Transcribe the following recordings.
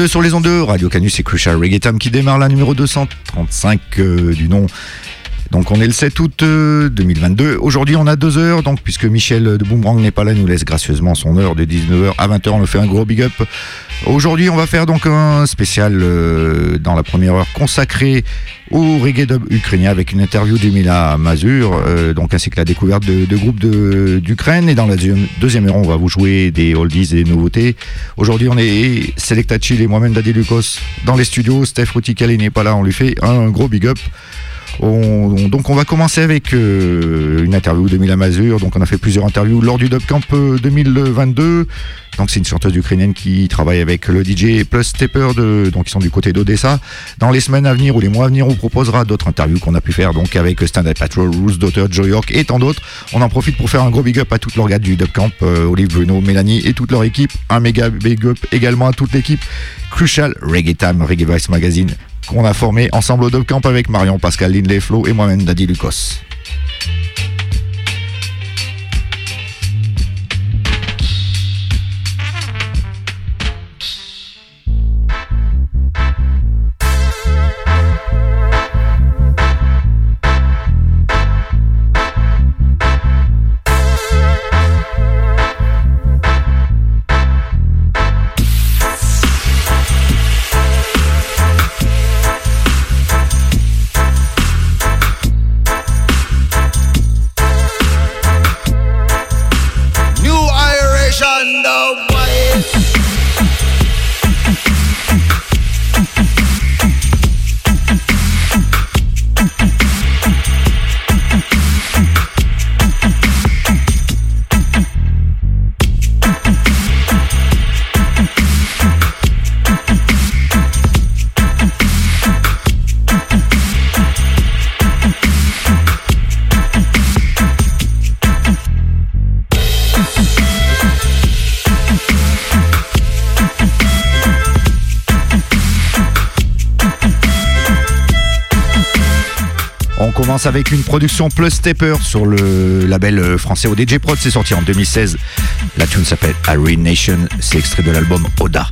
18h02 sur les ondes de Radio Canus et Crucial Reggaeton qui démarre la numéro 235 euh, du nom. Donc on est le 7 août 2022. Euh, Aujourd'hui on a deux heures, donc puisque Michel de Boomerang n'est pas là, nous laisse gracieusement son heure de 19h à 20h. On le fait un gros big up. Aujourd'hui on va faire donc un spécial euh, dans la première heure consacré au reggae dub ukrainien avec une interview d'Emila Mazur, donc ainsi que la découverte de, de groupes d'Ukraine. Et dans la deuxième, deuxième heure, on va vous jouer des oldies et des nouveautés. Aujourd'hui, on est Selecta Chill et moi-même Daddy Lucas dans les studios. Steph Routical, il n'est pas là, on lui fait un gros big up. On- on- donc on va commencer avec euh, une interview d'Emila Mazur. Donc on a fait plusieurs interviews lors du Dub Camp euh, 2022. Donc c'est une chanteuse ukrainienne qui travaille avec le DJ Plus Stepper de, donc ils sont du côté d'Odessa. Dans les semaines à venir ou les mois à venir, on proposera d'autres interviews qu'on a pu faire donc avec Standard Patrol, Ruth Daughter, Joe York et tant d'autres. On en profite pour faire un gros big up à toute l'organe du Dub Camp, euh, Olive Bruno, Mélanie et toute leur équipe. Un méga big up également à toute l'équipe Crucial Reggae Time, Reggae Vice Magazine qu'on a formé ensemble au Camp avec Marion, Pascal, Lindley, Flo et moi-même Daddy Lucas. Avec une production Plus Stepper sur le label euh, français ODJ Prod. C'est sorti en 2016. La tune s'appelle Irene Nation. C'est extrait de l'album Oda.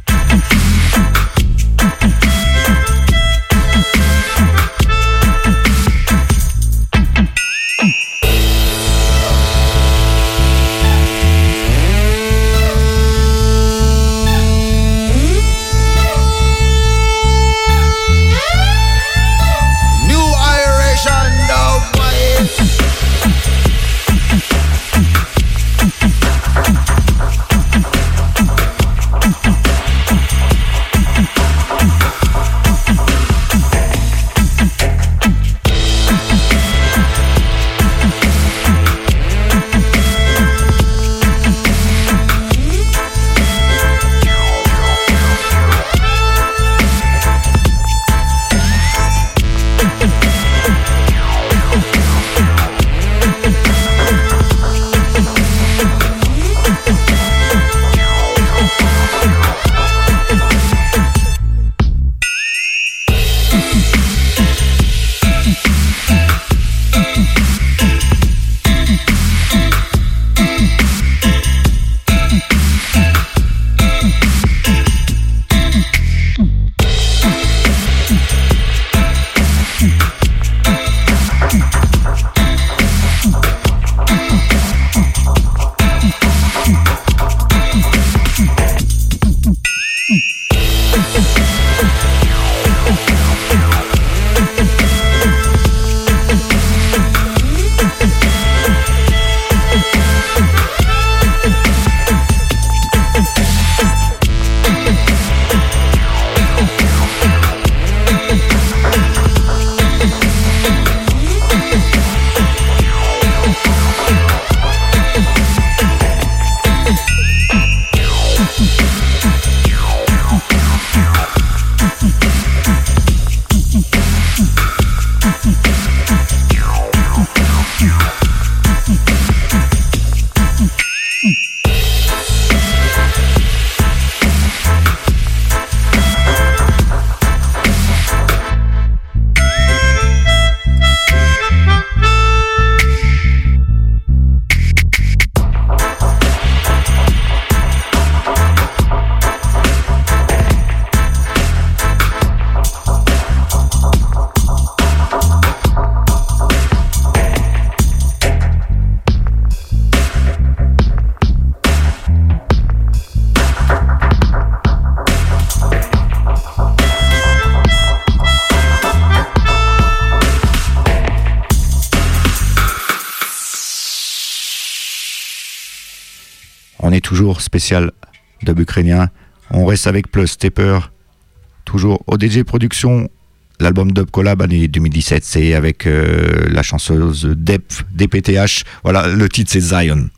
spécial dub ukrainien. On reste avec Plus Stepper, toujours ODG Productions. L'album Dub Collab année 2017, c'est avec euh, la chanteuse Dep, DPTH. Voilà, le titre c'est Zion.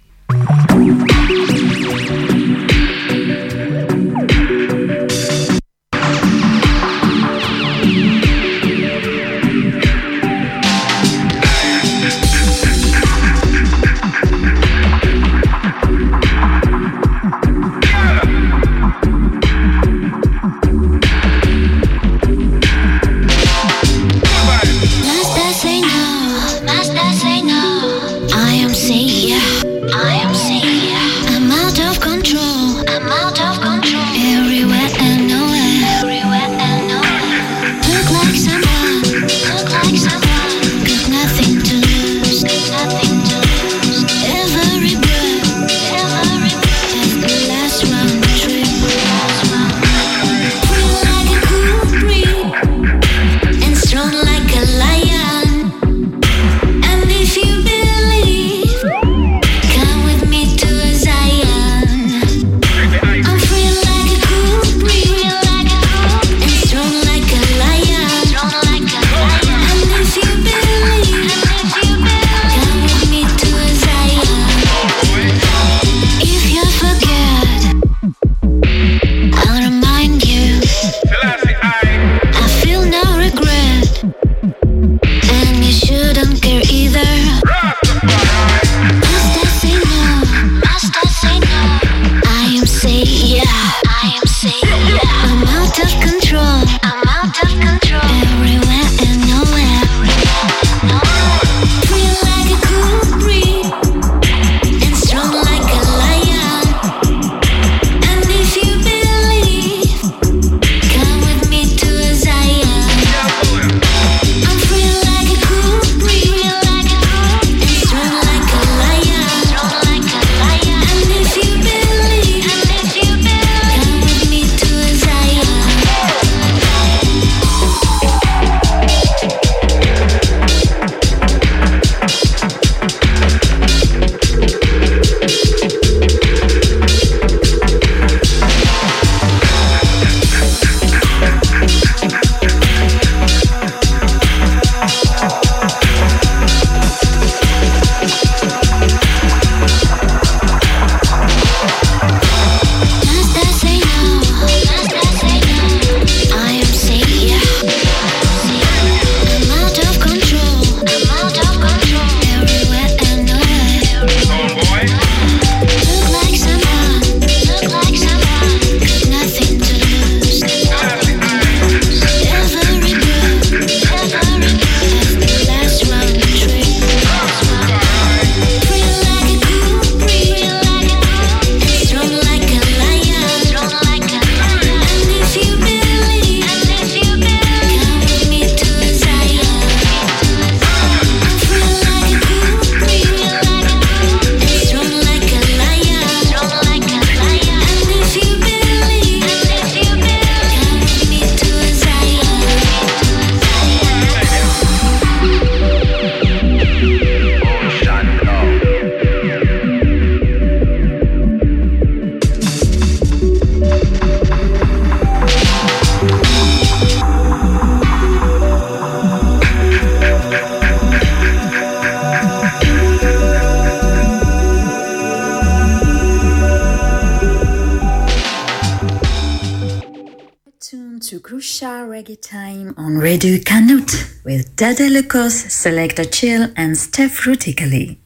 Select a chill and step frutically.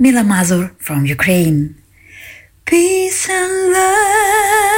Mila Mazur from Ukraine. Peace and love.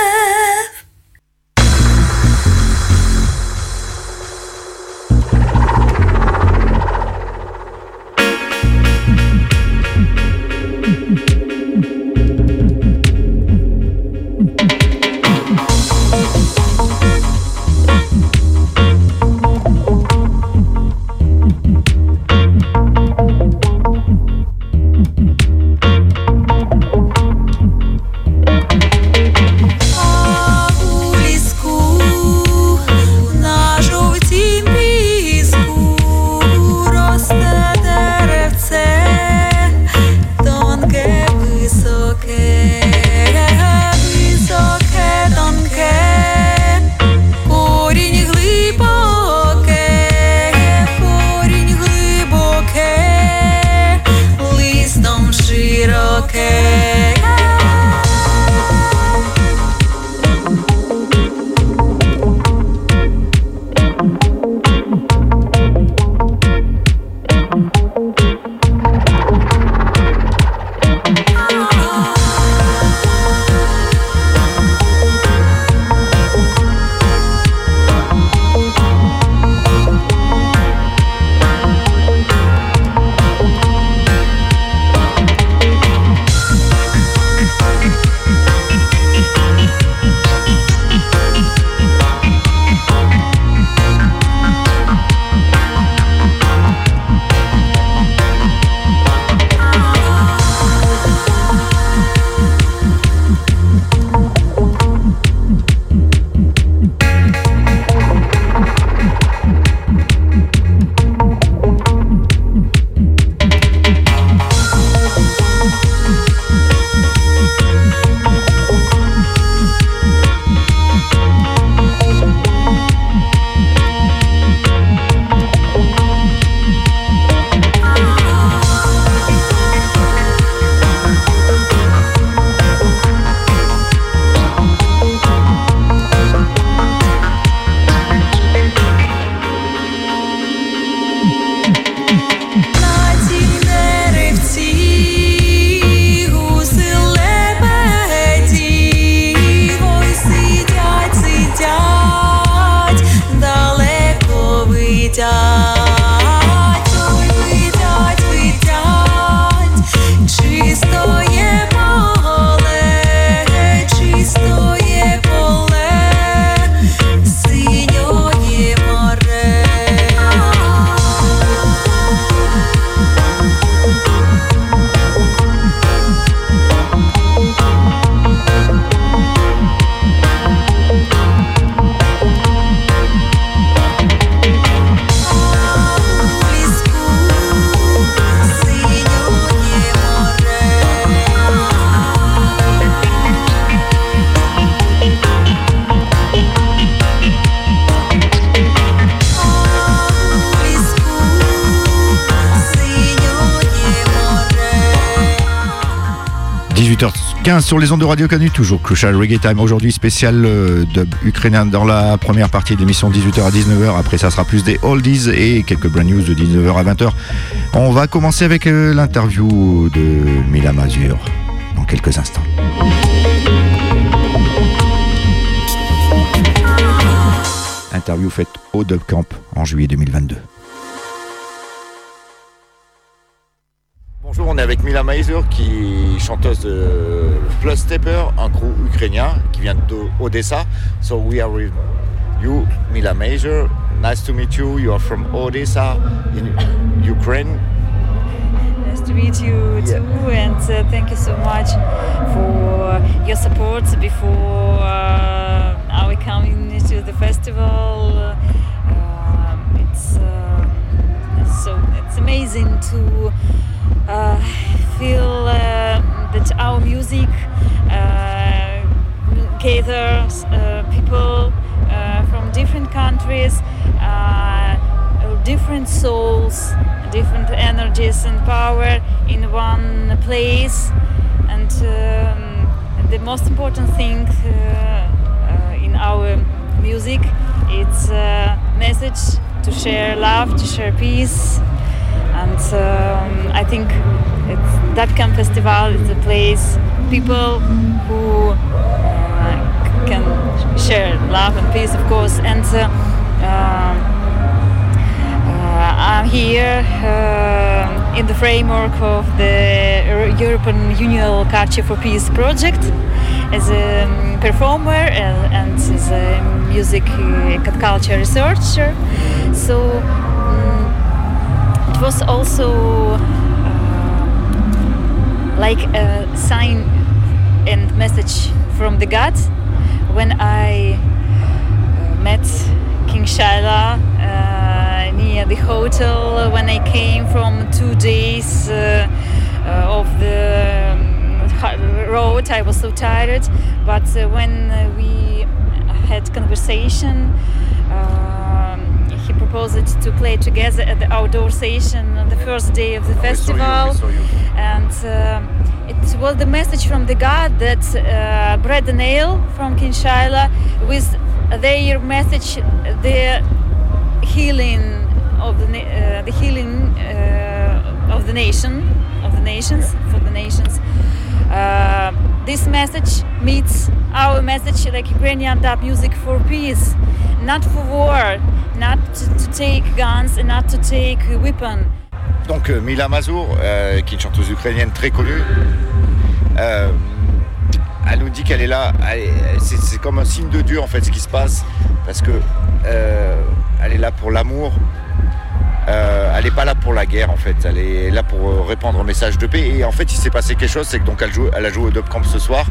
Sur les ondes de Radio Canu, toujours Crucial Reggae Time. Aujourd'hui, spécial euh, dub ukrainien dans la première partie de l'émission 18h à 19h. Après, ça sera plus des oldies et quelques brand news de 19h à 20h. On va commencer avec euh, l'interview de Mila Mazur dans quelques instants. Interview faite au Dub Camp en juillet 2022. Bonjour, on est avec Mila Meiser, qui est chanteuse de Plus Stepper, un crew ukrainien qui vient d'Odessa. So we are with you, Mila Meiser. Nice to meet you. You are from Odessa in Ukraine. Nice to meet you Yeah. too, and uh, thank you so much for your support before uh, our coming to the festival. Um, it's so it's amazing to uh, feel uh, that our music uh, gathers uh, people uh, from different countries, uh, different souls, different energies and power in one place. And um, the most important thing uh, uh, in our music it's a message to share love, to share peace. And um, I think it's Dubcamp Festival is a place people who uh, can share love and peace, of course. And uh, um, uh, I'm here uh, in the framework of the European Union Culture for Peace project as a um, performer and, as a music culture researcher. So was also uh, like a sign and message from the God when I uh, met King Shaila uh, near the hotel when I came from two days uh, uh, of the um, road. I was so tired, but uh, when uh, we had conversation, um, he proposed to play together at the outdoor station on the first day of the festival. and um it was the message from the God that uh, Brad and Ale from Kinshaila with their message, the healing of the uh, the healing uh, of the nation of the nations for the nations. Uh, this message meets our message like Ukrainian dub music for peace, not for war, not to, to take guns and not to take weapon. Donc euh, Mila Mazur, euh, qui est une chanteuse ukrainienne très connue, euh, elle nous dit qu'elle est là. c'est comme un signe de Dieu en fait ce qui se passe, parce que euh, elle est là pour l'amour. Euh, elle n'est pas là pour la guerre en fait, elle est là pour euh, répandre un message de paix. Et en fait, il s'est passé quelque chose, c'est que donc elle, a joué au Dub Camp ce soir.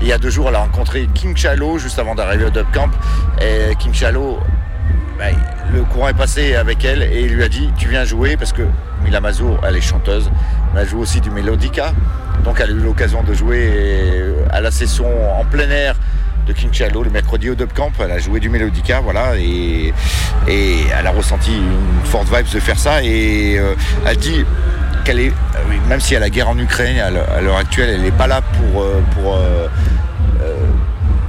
Il y a deux jours, elle a rencontré King Chalo juste avant d'arriver au Dub Camp. Et King Chalo, bah, le courant est passé avec elle et il lui a dit tu viens jouer parce que Mila Mazur elle est chanteuse mais elle joue aussi du melodica donc elle a eu l'occasion de jouer euh, à la session en plein air de King Chalo le mercredi au Dub Camp elle a joué du melodica voilà et, elle a ressenti une forte vibe de faire ça et euh, elle dit qu'elle est euh, même si elle a la guerre en Ukraine à l'heure- actuelle elle n'est pas là pour euh, pour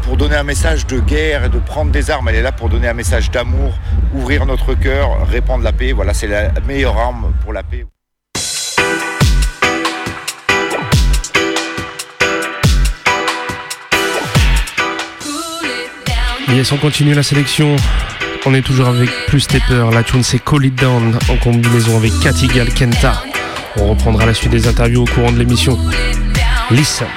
pour donner un message de guerre et de prendre des armes. Elle est là pour donner un message d'amour, ouvrir notre cœur, répandre la paix. Voilà, c'est la meilleure arme pour la paix. Yes, on continue la sélection. On est toujours avec Plus Stepper. La tune c'est Call It Down en combinaison avec Cathy Kenta. On reprendra la suite des interviews au courant de l'émission. Listen.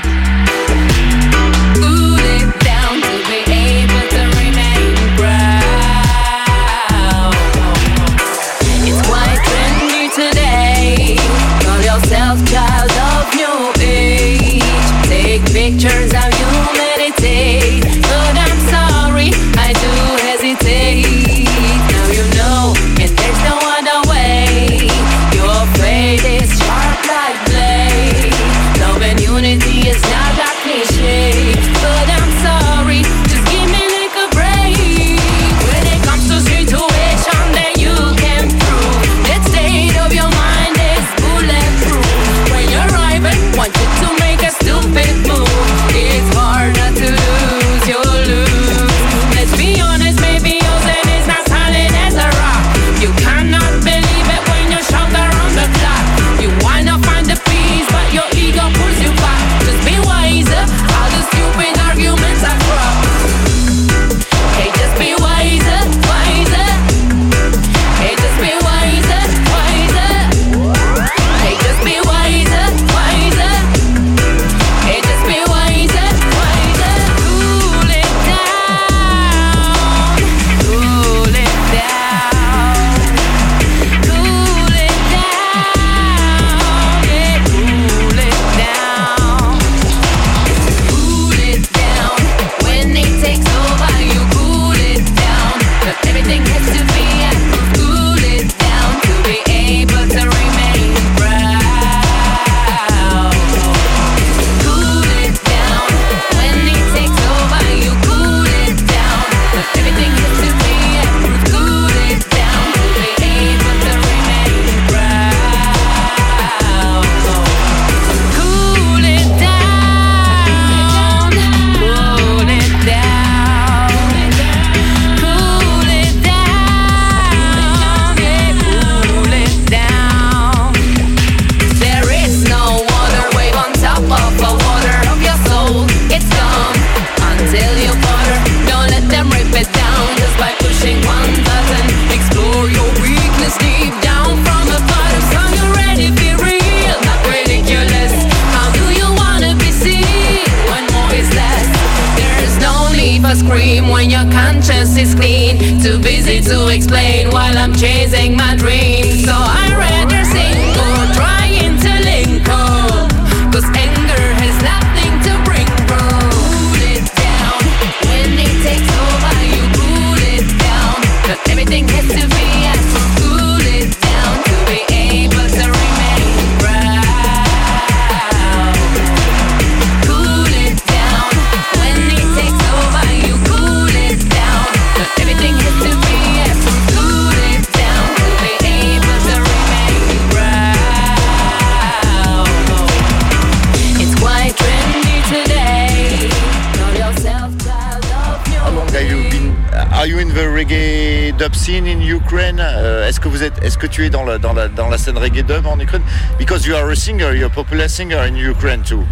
Est-ce que tu es dans la, dans la, dans la scène reggae dub en Ukraine? Because you are a singer, you're a popular singer in Ukraine too.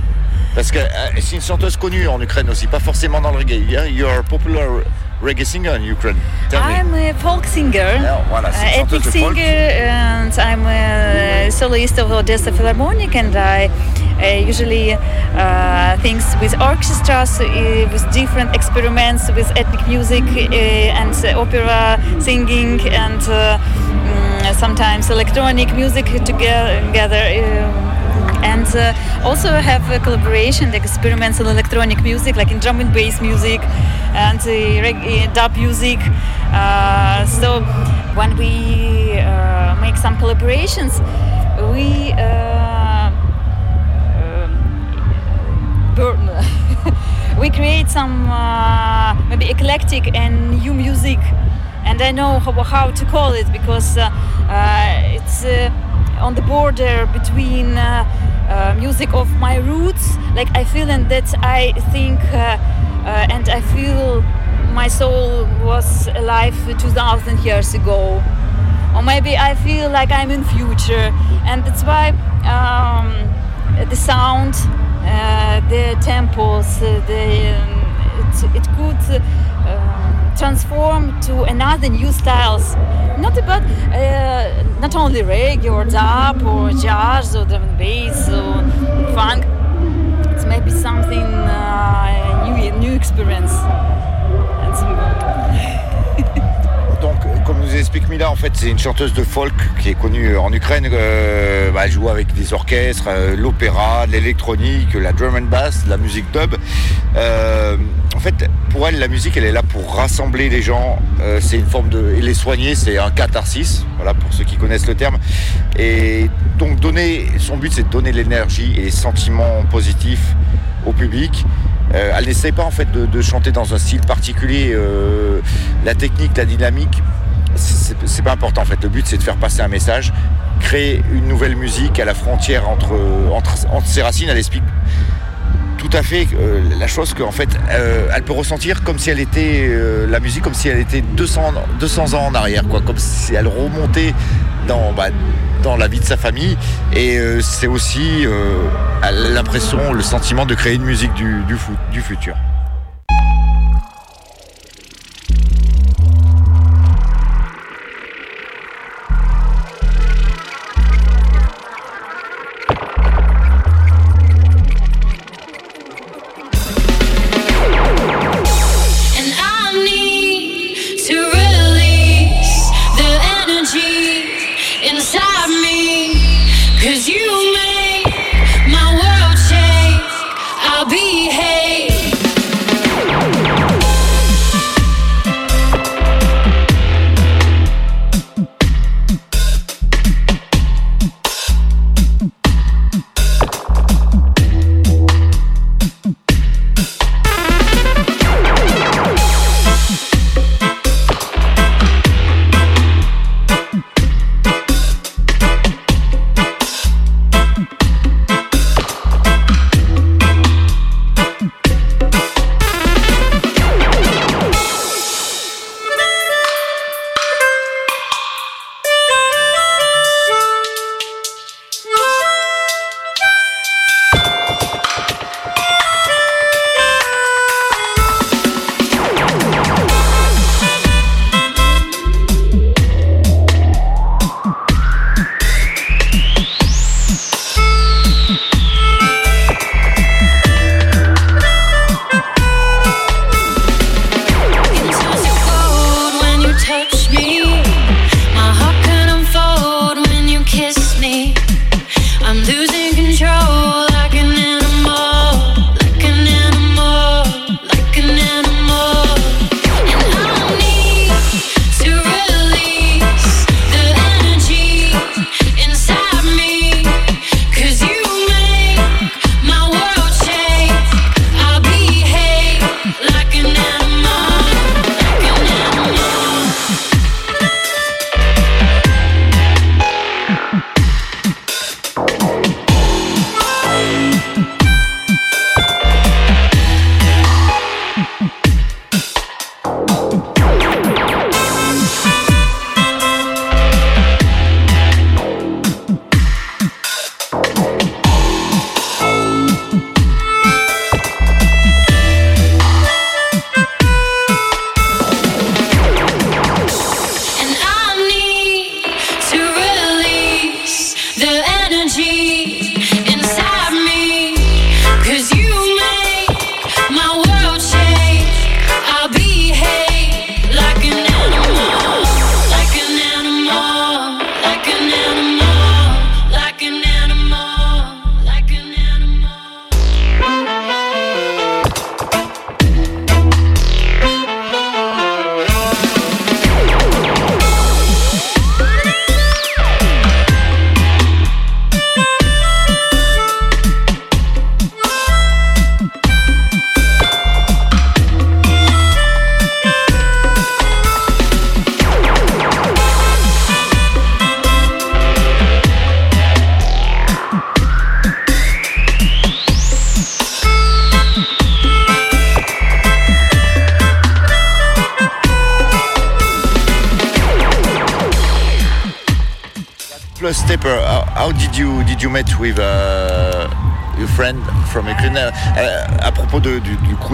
Parce que euh, c'est une chanteuse connue en Ukraine aussi, pas forcément dans le reggae. Yeah? You are a popular reggae singer in Ukraine. Tell me. I'm a folk singer, Alors, voilà, uh, une ethnic de folk. singer, and I'm a soloist of Odessa Philharmonic, and I uh, usually uh, things with orchestras, uh, with different experiments with ethnic music uh, and uh, opera singing, and uh, sometimes electronic music together. Uh, and uh, also have a collaboration, experiments in electronic music, like in drum and bass music and uh, dub music. So when we make some collaborations, we um, we create some uh, maybe eclectic and new music, and I know how, how to call it because uh, uh, it's uh, on the border between music of my roots. Like I feel and that I think and I feel my soul was alive 2,000 years ago or maybe I feel like I'm in future, and that's why um, the sound, uh, the tempos, uh, the um, it, it could uh, transform to another new styles. Not about uh, not only reggae or dub or jazz or drum and bass or funk. It's maybe something uh, new, new experience. Comme nous explique Mila, en fait, c'est une chanteuse de folk qui est connue en Ukraine. Euh, bah, elle joue avec des orchestres, euh, l'opéra, l'électronique, la drum and bass, la musique dub. Euh, en fait, pour elle, la musique, elle est là pour rassembler les gens. Euh, c'est une forme de et les soigner. C'est un catharsis. Voilà pour ceux qui connaissent le terme. Et donc, donner son but, c'est de donner l'énergie et les sentiments positifs au public. Euh, elle n'essaie pas en fait de, chanter dans un style particulier. Euh, la technique, la dynamique, c'est pas important en fait. Le but c'est de faire passer un message, créer une nouvelle musique à la frontière entre, ses racines. Elle explique tout à fait euh, la chose qu'en fait elle peut ressentir comme si elle était la musique comme si elle était 200, 200 ans en arrière quoi comme si elle remontait dans, bah, la vie de sa famille. Et euh, c'est aussi euh, l'impression le sentiment de créer une musique du futur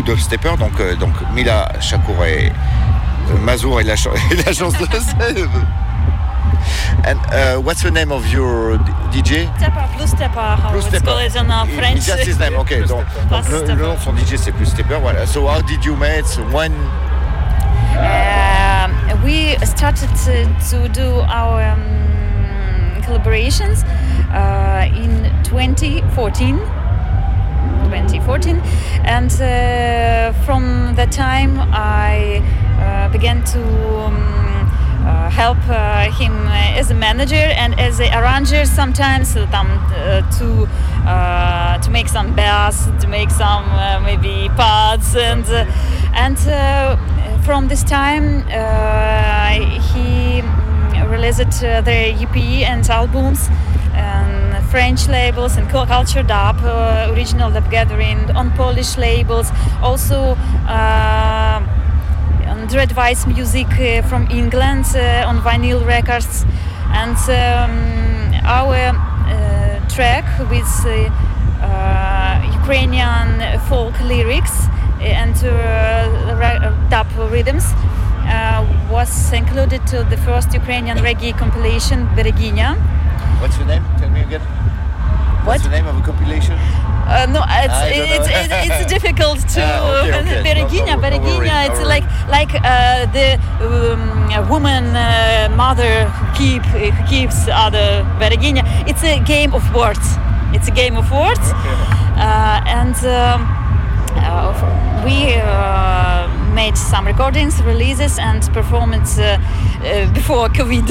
Dub Stepper, donc euh, donc Mila Shakur et euh, Mazour et la, ch- et la chance de And uh, what's the name of your DJ Stepper, plus stepper, how Plus it's Stepper. called in uh, French. just his name, ok. Donc, donc le, le nom de son DJ c'est Plus Stepper, voilà. So how did you meet? When? Um, we started to, to do our um, collaborations uh, in 2014. 2014 and uh, from that time I uh, began to um, uh, help him as a manager and as an arranger sometimes um, to to make some bass to make some maybe parts and and from this time he mm, released uh, their EP and albums French labels and culture dub, uh, original dub gathering on Polish labels, also uh, on Dread Vice music uh, from England uh, on vinyl records, and um, our track with Ukrainian folk lyrics and uh, dub rhythms. Uh, was included to the first Ukrainian reggae compilation, Bereginia. What's your name? Tell me again. What's What? the name of a compilation? Uh, no, it's, it's, it's, it's difficult to Ah, okay, okay. No, no, no it's like like uh, the um, woman uh, mother who keep who keeps other Bereginia. It's a game of words. It's a game of words, uh, and. Um, uh, we uh, made some recordings, releases, and performance uh, uh, before COVID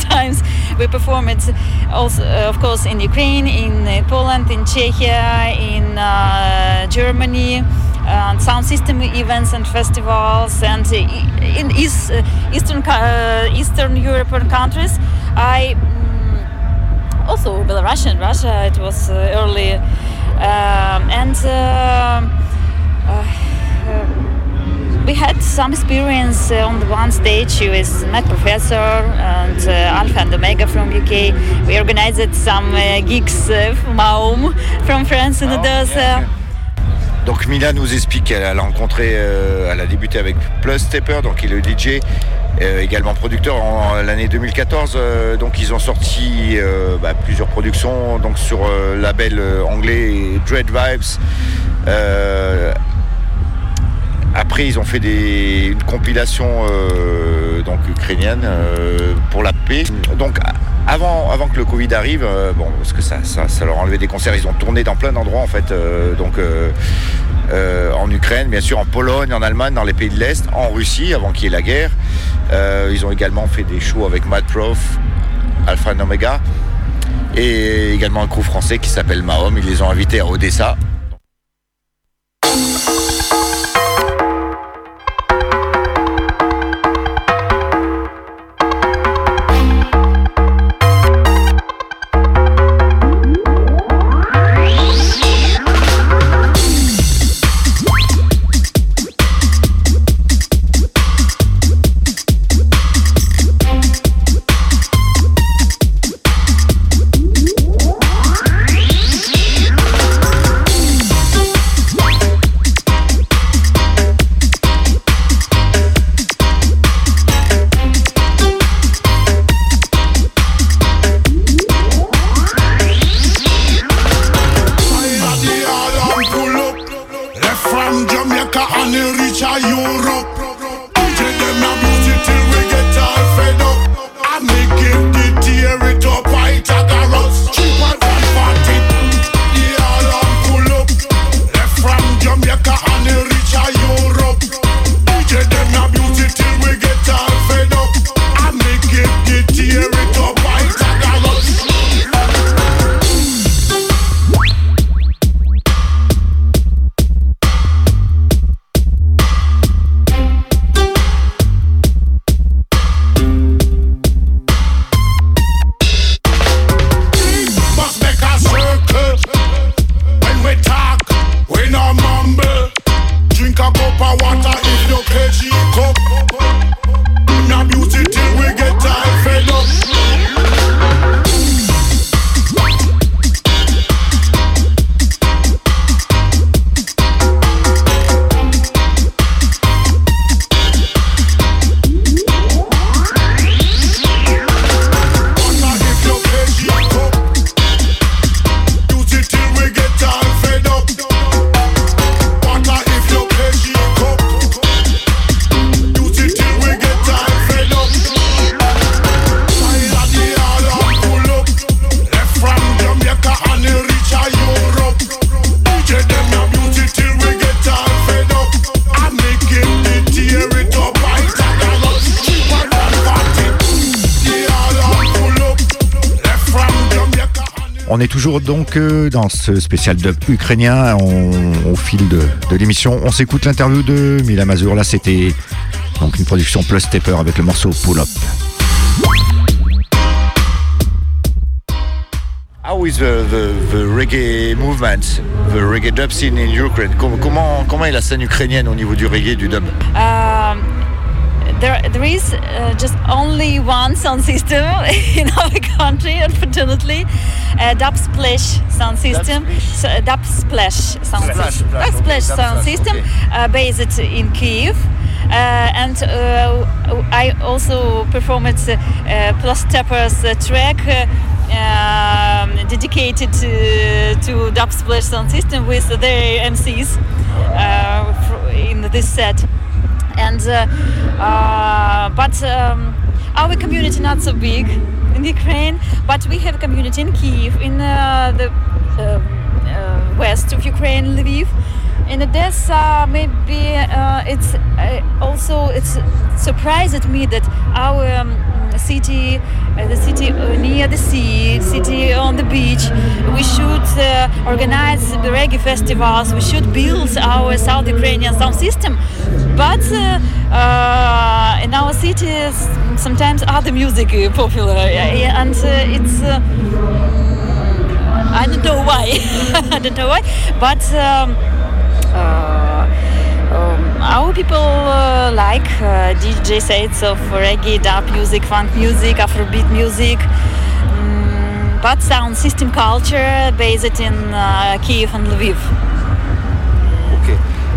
times. We performed also, uh, of course, in Ukraine, in uh, Poland, in Czechia, in uh, Germany, and sound system events and festivals, and uh, in East, uh, Eastern uh, Eastern European countries. I mm, also Belarusian, Russia. It was uh, early, um, and. um uh, we had some experience uh, on the one stage with Matt Professor and uh, Alpha and Omega from UK. We organized some uh, gigs uh, from home, from France and others. uh, Donc Mila nous explique qu'elle a rencontré, euh, elle a débuté avec Plus Stepper, donc il est le DJ, euh, également producteur en l'année 2014. euh, donc ils ont sorti euh, bah, plusieurs productions donc sur euh, label euh, anglais Dread Vibes. Après, ils ont fait une compilation euh, donc ukrainienne euh, pour la paix. Donc avant, que le Covid arrive, euh, bon, parce que ça, ça, ça leur a enlevé des concerts, ils ont tourné dans plein d'endroits en fait. donc en Ukraine, bien sûr, en Pologne, en Allemagne, dans les pays de l'Est, en Russie, avant qu'il y ait la guerre. Ils ont également fait des shows avec Mad Prof, Alpha and Omega, et également un crew français qui s'appelle Mahom. Ils les ont invités à Odessa. Ce spécial dub ukrainien. On- au fil de, de l'émission, on s'écoute l'interview de Mila Mazur. Là, c'était donc une production Plus Stepper avec le morceau Pull Up. How is the, the, the reggae movement, the reggae dub scene in Ukraine? Comment, comment, comment est la scène ukrainienne au niveau du reggae, du dub? Um, there, there is uh, just only one sound system in our country, unfortunately. Uh, dub splash sound system. Uh, dub splash sound Splash, system. Dub splash sound system, uh, based in Kiev. Uh, and uh, I also performed uh, Plus Steppers uh, track uh, um, dedicated to, to dub splash sound system with their MCs uh, in this set and uh, uh, but um, our community not so big in Ukraine, but we have a community in Kiev, in uh, the um, uh, west of Ukraine, Lviv. In Odessa, maybe uh, it's uh, also it's surprised me that our um, city, uh, the city uh, near the sea, city on the beach, we should uh, organize the reggae festivals. We should build our South Ukrainian sound system. But uh, uh, in our cities, sometimes other music uh, popular, and uh, it's. Uh, I don't know why. I don't know why, but. Um, um, our people uh, like uh, DJ sets of reggae, dub music, funk music, Afrobeat music, mm, but sound system culture based in uh, Kiev and Lviv. Ok.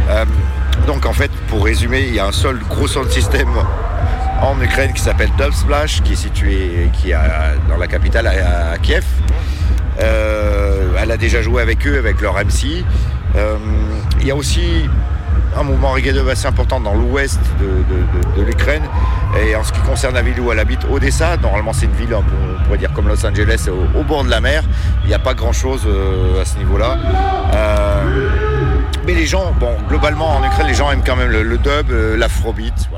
Euh, donc en fait, pour résumer, il y a un seul gros sound system en Ukraine qui s'appelle Dubsplash, qui est situé qui est à- dans la capitale à, Kiev. Euh, elle a déjà joué avec eux, avec leur MC. Euh, il y a aussi un mouvement reggae dub assez important dans l'ouest de, l'Ukraine. Et en ce qui concerne la ville où elle habite, Odessa, normalement c'est une ville, peu, on pourrait dire comme Los Angeles, au, bord de la mer. Il n'y a pas grand chose à ce niveau-là. Euh, mais les gens, bon, globalement en Ukraine, les gens aiment quand même le, dub, euh, l'afrobeat.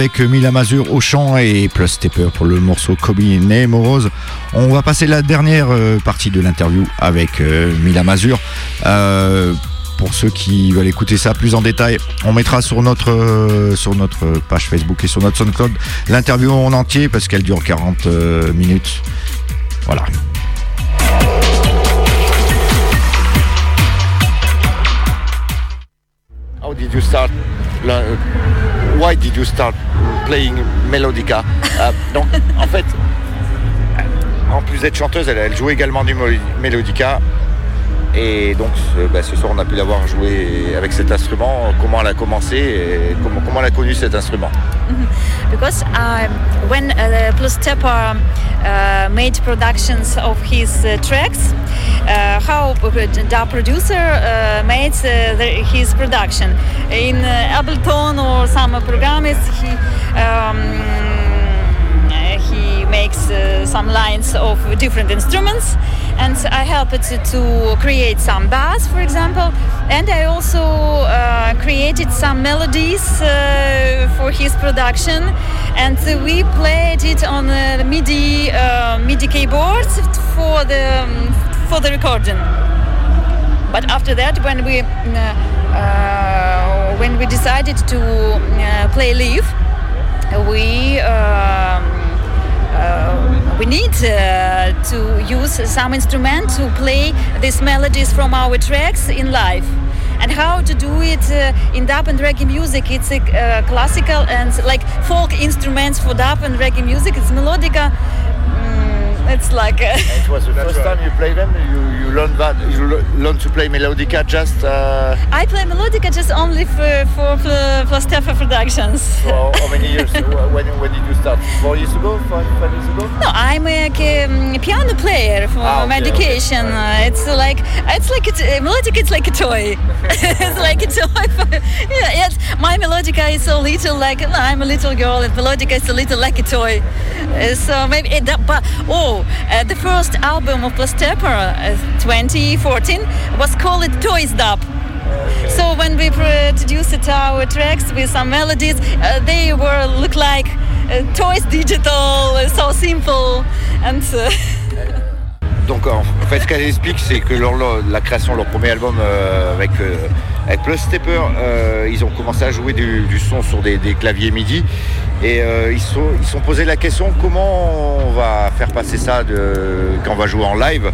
Avait que Mila Mazur au chant et Plus Stepper pour le morceau Kobe Name Rose. On va passer la dernière euh, partie de l'interview avec euh, Mila Mazur. Euh, pour ceux qui veulent écouter ça plus en détail, on mettra sur notre, euh, sur notre page Facebook et sur notre SoundCloud l'interview en entier parce qu'elle dure 40 euh, minutes. Voilà. Playing melodica? Euh, donc, en fait, euh, en plus d'être chanteuse, elle, elle joue également du melodica. Et donc, ce, bah, ce soir, on a pu la voir jouer avec cet instrument. Comment elle a commencé et comment, elle a connu cet instrument? because um, when uh, Plus uh, made productions of his uh, tracks, uh, how the producer uh, made uh, the, his production in uh, Ableton or some programs, he um, uh, he makes uh, some lines of different instruments. And I helped to, to create some bass for example. And I also uh, created some melodies uh, for his production. And we played it on a MIDI MIDI keyboards for the for the recording. But after that when we when we decided to uh, play live we um, uh, we need uh, to use some instrument to play these melodies from our tracks in live. And how to do it uh, in dub and reggae music it's a uh, classical and like folk instruments for dub and reggae music. It's melodica it's like uh, It was the first time you played them. You, you learned that. You le- learned to play melodica just uh, I play melodica just only for for, for, for Steffa Productions. for how many years? when, when did you start? Four years ago? Five, five years ago? No, I'm a, um, piano player for Ah, okay, medication. okay. Uh, it's like it's like a t- melodica. It's like a toy. it's like a toy. For, yeah, yes. My melodica is a little like I'm a little girl, and melodica is a little like a toy. Uh, so maybe it, that, but oh, uh, the first album of Plastepper, uh, 2014, was called Toys Dub. So when we produced our tracks with some melodies, uh, they were look like uh, toys digital, so simple, and uh, Donc en fait, ce qu'elle explique, c'est que lors de la création de leur premier album euh, avec, euh, avec Plus Stepper, euh, ils ont commencé à jouer du, son sur des, claviers MIDI et ils se sont, ils sont posé la question comment on va faire passer ça de, quand on va jouer en live?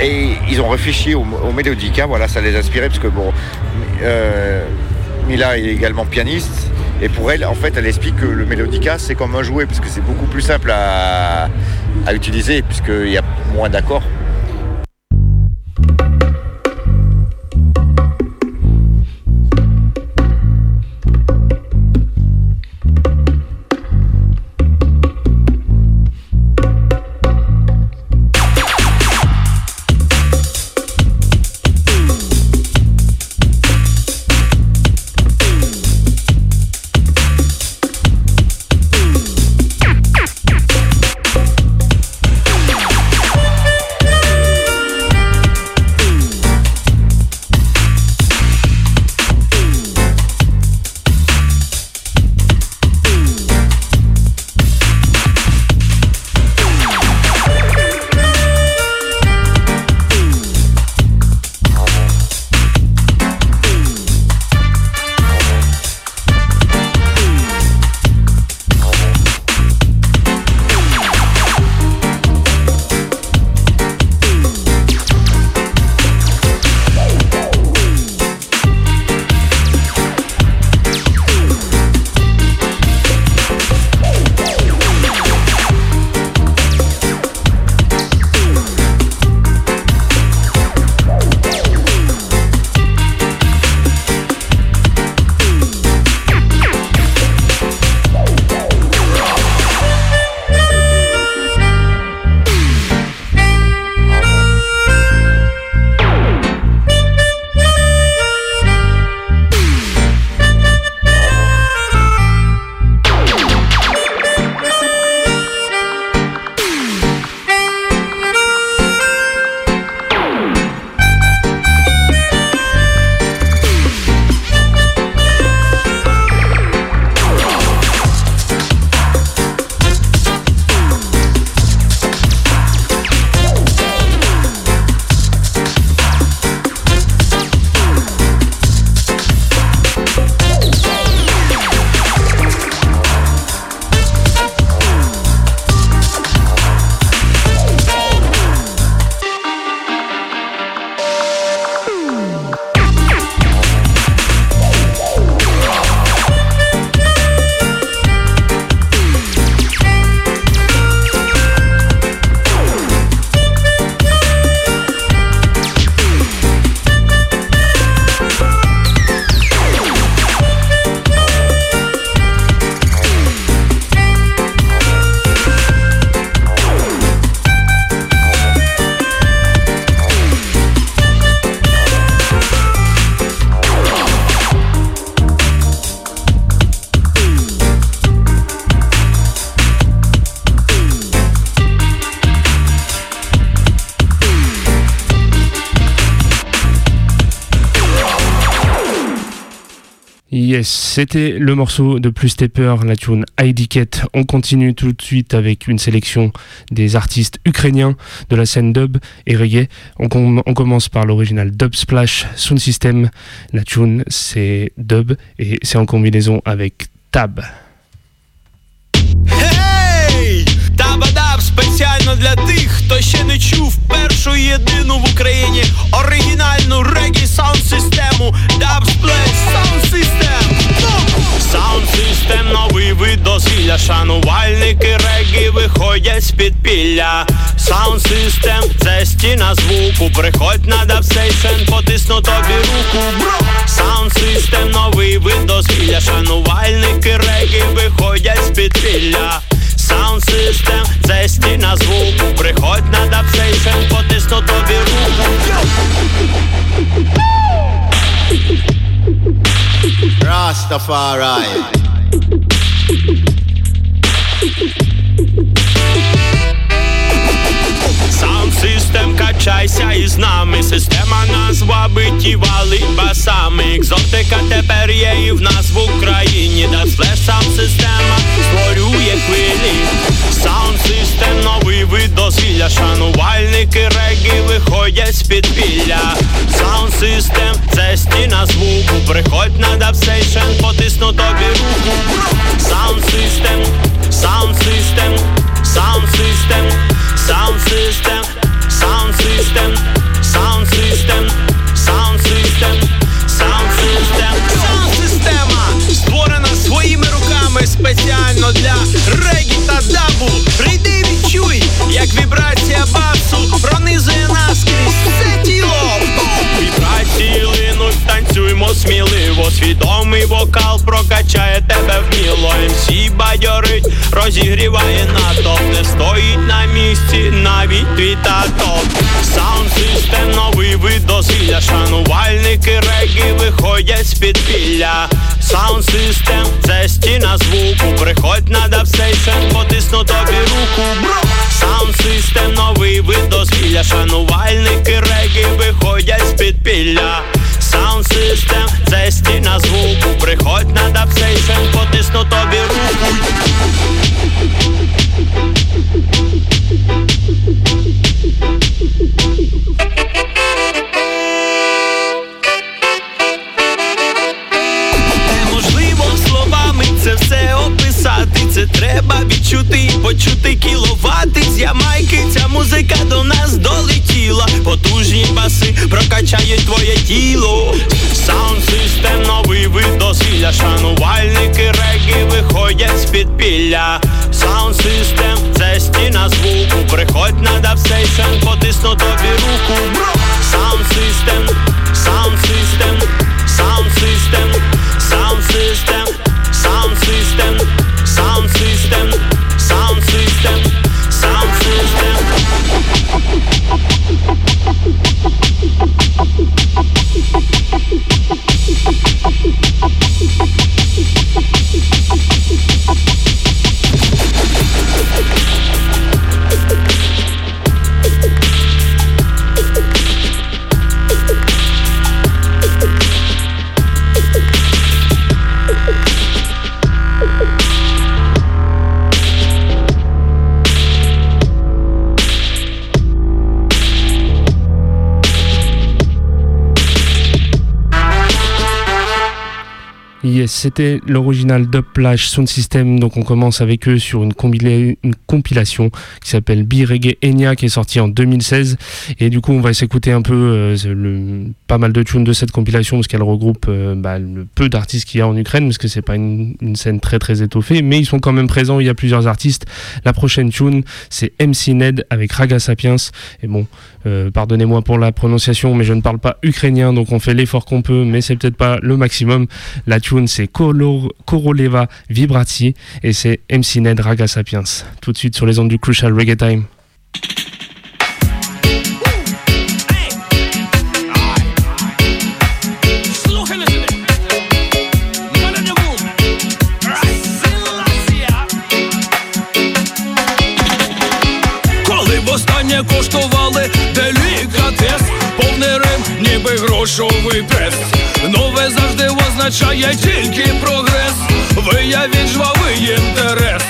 Et ils ont réfléchi au, au Melodica, voilà, ça les a inspirés parce que bon, Mila est également pianiste. Et pour elle, en fait, elle explique que le Melodica, c'est comme un jouet, parce que c'est beaucoup plus simple à, à utiliser, puisqu'il y a moins d'accords. c'était le morceau de Plus Stepper, la tune ID Cat. On continue tout de suite avec une sélection des artistes ukrainiens de la scène dub et reggae. On, com- on commence par l'original Dub Splash Sound System. La tune c'est dub et c'est en combinaison avec Tab. Гей! Табадаб спеціально для тих, хто ще не чув першу і єдину в Україні оригінальну регі саунд систему Dubsplash Sound System Sound System новий вид дозвілля. Шанувальники регі виходять з підпілля Sound System це стіна звуку. Приходь на дабстейшн, потисну тобі руку Бро! Sound System новий вид дозвілля. Шанувальники регі виходять з підпілля Sound System це стіна звуку. Приходь на дабстейшн, потисну тобі руку Rastafari. System, качайся із нами. Система назва битівали басами. Екзотика тепер є і в нас в Україні. Да саунд система створює хвилі. Sound System, новий вид дозвілля. Шанувальники регі виходять з підпілля. Sound System, це стіна звуку. Приходь на дабстейшн, потисну тобі руку. Sound System, Sound System, Sound System, Sound System, Sound System, Sound System, Sound System, Sound System, Sound Система створена своїми руками спеціально для регі та дабу. Прийди і відчуй, як вібрація танцюймо сміливо. Свідомий вокал прокачає тебе вміло. МС бадьорить, розігріває натовп, не стоїть на місці, навіть твій тато. Саунд систем новий вид дозвілля. Шанувальники регі виходять з підпілля. Саунд систем це стіна звуку. Приходь на дабстейшн, потисну тобі руку. Саунд систем новий вид дозвілля. Шанувальники регі виходять з підпілля. Приходь на дабстейшн, потисну тобі руку. Неможливо словами це все описати. Це треба відчути і почути кіловати з Ямайки. Ця музика до нас долетіла. Потужні баси прокачають твоє тіло. Саунд систем новий вид дозвілля. Шанувальники регі виходять з підпілля. Саунд систем це стіна звуку. Приходь на дабстейшн, потисну тобі руку. Бро! Sound system, sound system, sound system, sound system, sound system, sound system, sound system, C'était l'original Dubplash Sound System. Donc on commence avec eux sur une, une compilation qui s'appelle B-Reggae Enya qui est sortie en 2016. Et du coup, on va s'écouter un peu euh, pas mal de tunes de cette compilation parce qu'elle regroupe euh, bah, le peu d'artistes qu'il y a en Ukraine parce que c'est pas une, une scène très très étoffée, mais ils sont quand même présents. Il y a plusieurs artistes. La prochaine tune, c'est MC Ned avec Raga Sapiens. Et bon, euh, pardonnez-moi pour la prononciation, mais je ne parle pas ukrainien, donc on fait l'effort qu'on peut, mais c'est peut-être pas le maximum. La tune, c'est Koroleva Vibrati et c'est MC Ned Raga Sapiens. Tout de suite sur les ondes du Crucial Reggae Time. Ніби грошовий прес. Нове завжди означає тільки прогрес. Виявіть жвавий інтерес.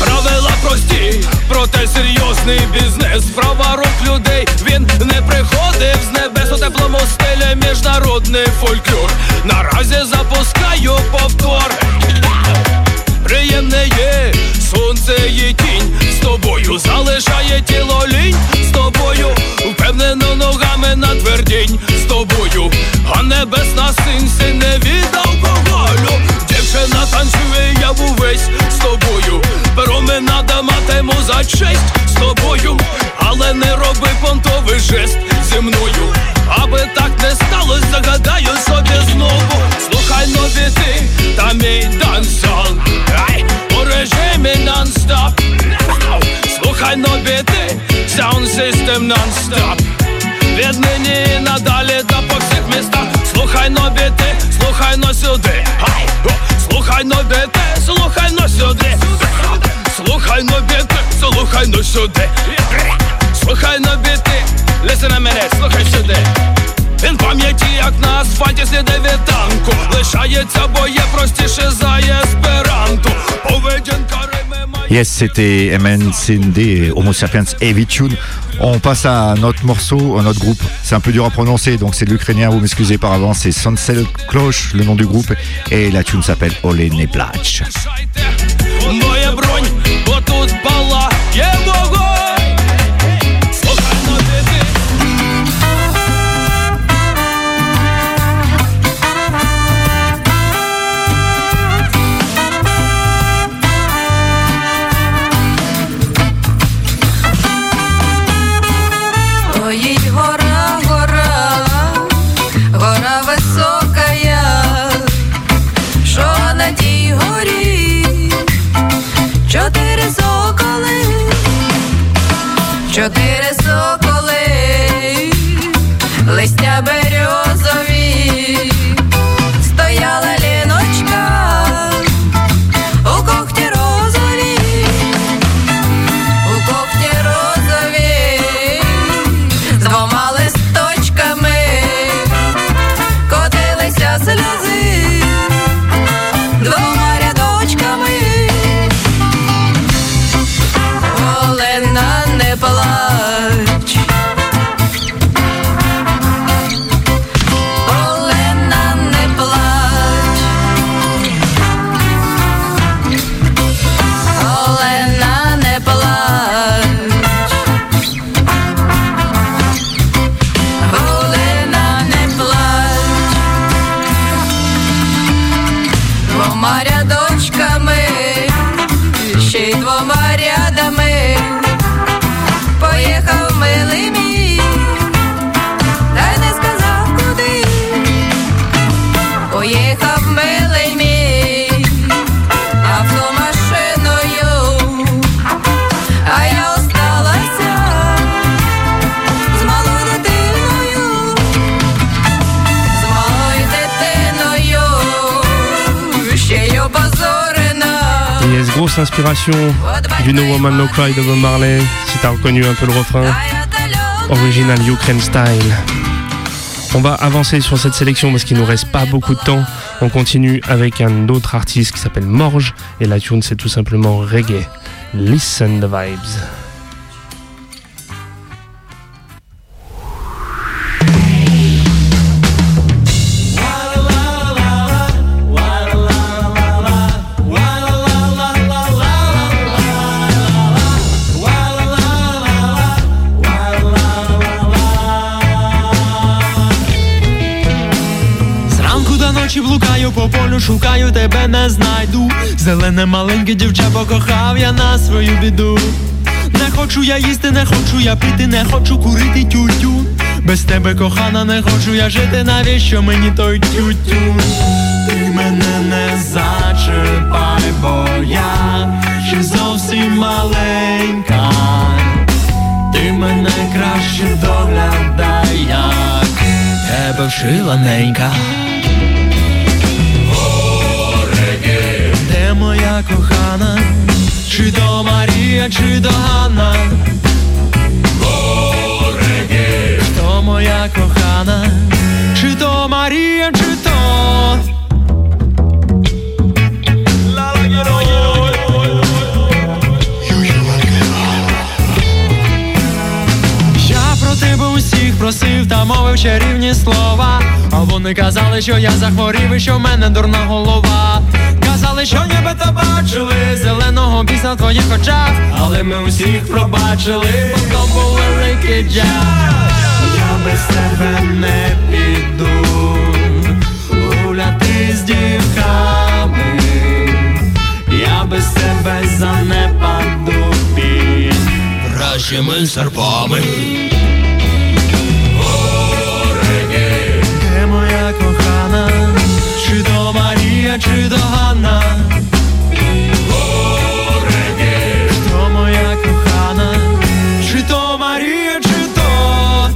Правила прості, проте серйозний бізнес. Права рук людей він не приходив з небес у теплому стилі міжнародний фольклор. Наразі запускаю повтор. Приємне є сонце з тобою залишає тіло лінь з тобою, впевнено ногами на твердінь з тобою, а небесна синці не від алкоголю. Дівчина танцює, я увесь з тобою. Променада матиму за честь з тобою, але не роби понтовий жест зі мною. Аби так не сталося, загадаю собі знову. Слухай нові ти та мій дансол Ай, у режимі нон-стоп Слухай нові ти, саунд систем нон-стоп Віднині і надалі та по всіх містах Слухай нові ти, слухай но сюди Ай, слухай нові ти, слухай но сюди Слухай нові ти, слухай но сюди Слухай нові ти, listen a minute, слухай сюди він пам'яті, як на асфальті сліди від танку Лишається, бо є простіше за має Yes, c'était MNCND Homo sapiens Heavy Tune. On passe à notre morceau, à notre groupe. C'est un peu dur à prononcer, donc c'est de l'ukrainien, vous m'excusez par avance. C'est Sunsel Cloche, le nom du groupe, et la tune s'appelle Olene Plach. Inspiration du No Woman No Cry de Bob Marley, si t'as reconnu un peu le refrain. Original Ukraine Style. On va avancer sur cette sélection parce qu'il nous reste pas beaucoup de temps. On continue avec un autre artiste qui s'appelle Morge et la tune c'est tout simplement reggae. Listen the vibes. Зелене маленьке дівча покохав я на свою біду. Не хочу я їсти, не хочу я пити, не хочу курити тютю. Без тебе кохана, не хочу я жити, навіщо мені той тютю? Ти мене не зачепай, бо я ще зовсім маленька. Ти мене краще доглядай, як тебе вшила ненька. моя кохана, чи до Марія, чи до Ганна Гореги Хто моя кохана, чи то Марія, чи то Я про тебе усіх просив та мовив ще рівні слова. А вони казали, що я захворів і що в мене дурна голова. Казали, що ніби то бачили зеленого біса в твоїх очах, але ми усіх пробачили, бо то був великий джаз. Я без тебе не піду гуляти з дівками. Я без тебе занепаду під Кращими серпами. Де моя кохана, чи Марія, чи? Хто моя кохана, чи то Марія, чи то?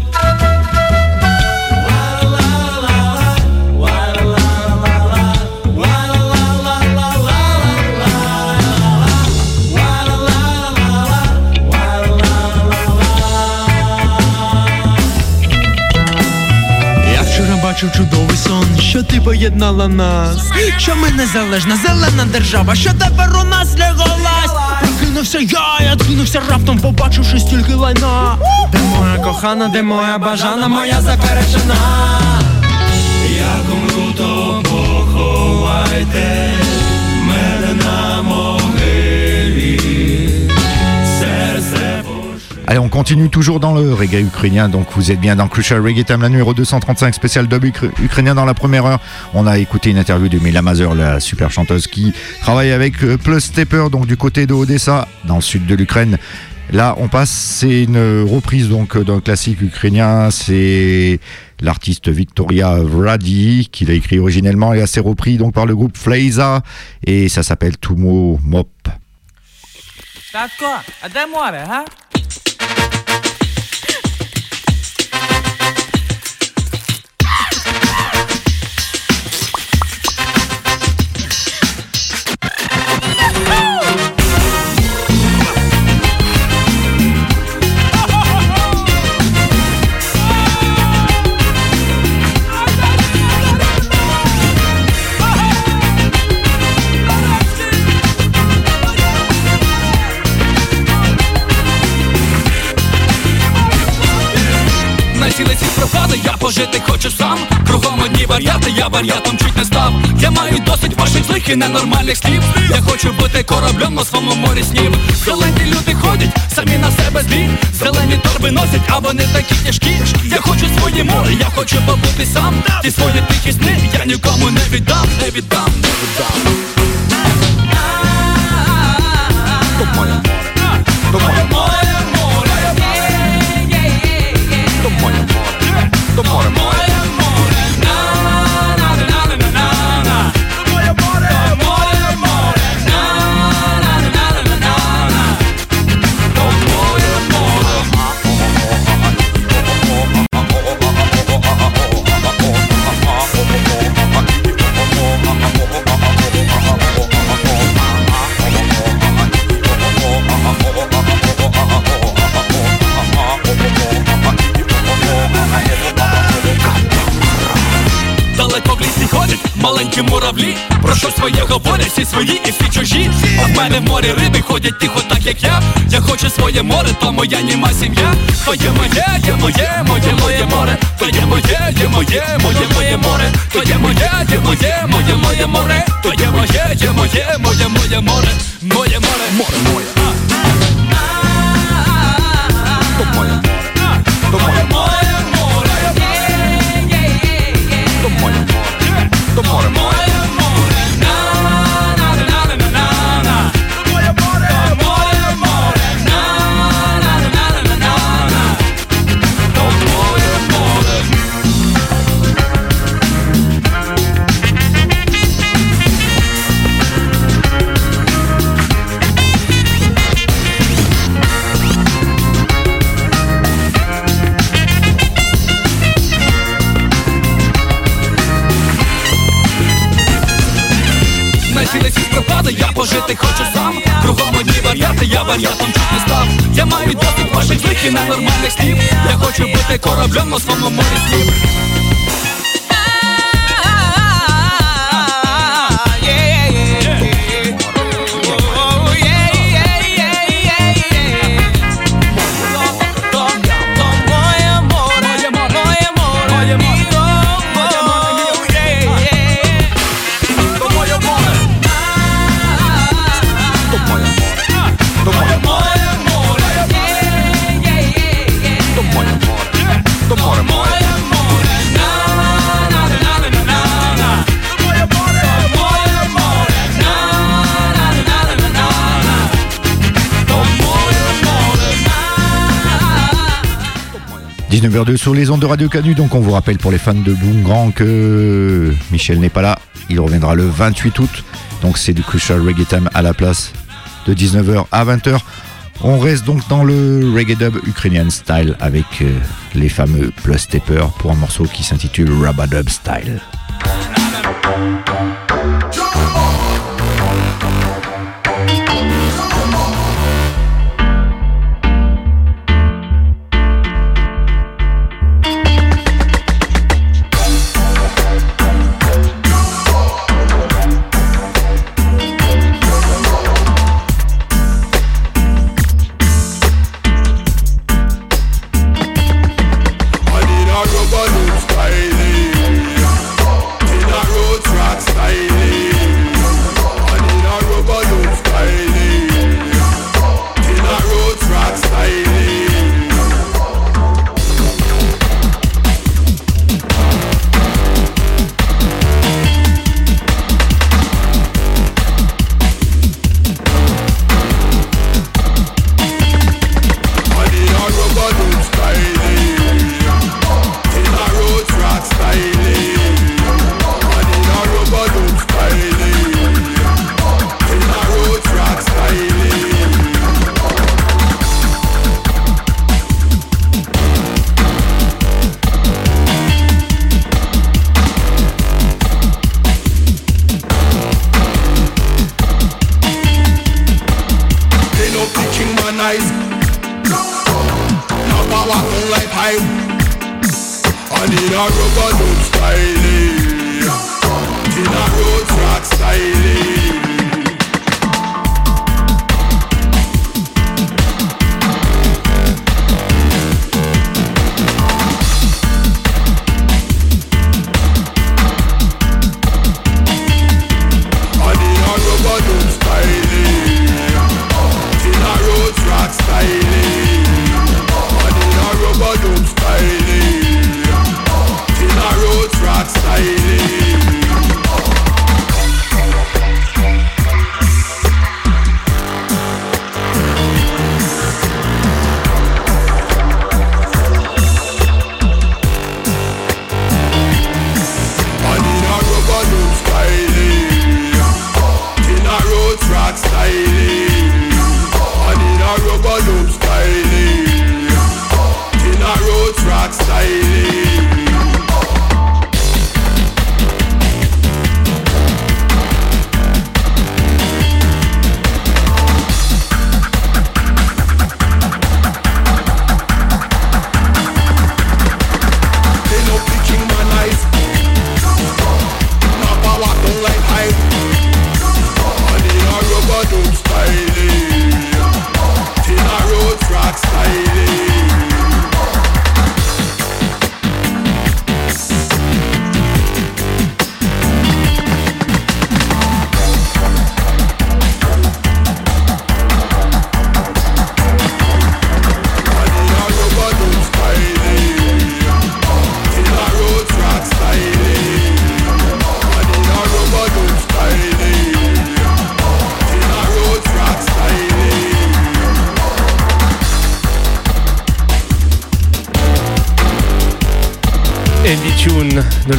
Я вчора бачив що ти поєднала нас, що ми незалежна зелена держава, що тепер у нас лягалась Прокинувся я, я откинувся раптом, побачивши стільки лайна. Де моя кохана, де моя бажана, моя заперечена. Як умру, то поховайте Allez, on continue toujours dans le reggae ukrainien. Donc, vous êtes bien dans Crucial Reggae Time, la numéro 235 spécial dub ukra- ukrainien dans la première heure. On a écouté une interview de Mila Mazer, la super chanteuse qui travaille avec euh, Plus Stepper, donc du côté de Odessa, dans le sud de l'Ukraine. Là, on passe, c'est une reprise donc euh, d'un classique ukrainien. C'est l'artiste Victoria Vradi qui l'a écrit originellement et assez repris donc par le groupe Fleiza et ça s'appelle Tumo Mop. Пожити хочу сам. Кругом одні варіанти, я варіантом чуть не став. Я маю досить ваших злих і ненормальних слів. Я хочу бути кораблем на своєму морі снів. Зелені люди ходять, самі на себе злі. Зелені торби носять, а вони такі тяжкі. Я хочу своє море, я хочу побути сам. Ті свої тихі сни я нікому не віддам, не віддам, не віддам. То моє море, то маленькі муравлі Про що своє говорять, всі свої і всі чужі. А в мене в морі риби ходять тихо, так як я. Я хочу своє море, то моя німа сім'я. Твоє моє, є моє, моє, моє море. Твоє моє, є моє, моє, моє море. Твоє моє, є моє, моє, моє море. Твоє моє, є моє, моє, моє море. Моє море, море моє варіанти, я чуть не став. Я маю досить ваших злих і ненормальних слів. Я хочу бути кораблем на своєму морі слів 19h02 sur les ondes de Radio Canu. Donc on vous rappelle pour les fans de Boomgrand que Michel n'est pas là. Il reviendra le 28 août. Donc c'est du Crucial Reggae Time à la place de 19h à 20h. On reste donc dans le reggae dub ukrainian style avec euh, les fameux Plus Stepper pour un morceau qui s'intitule Rabadub Style.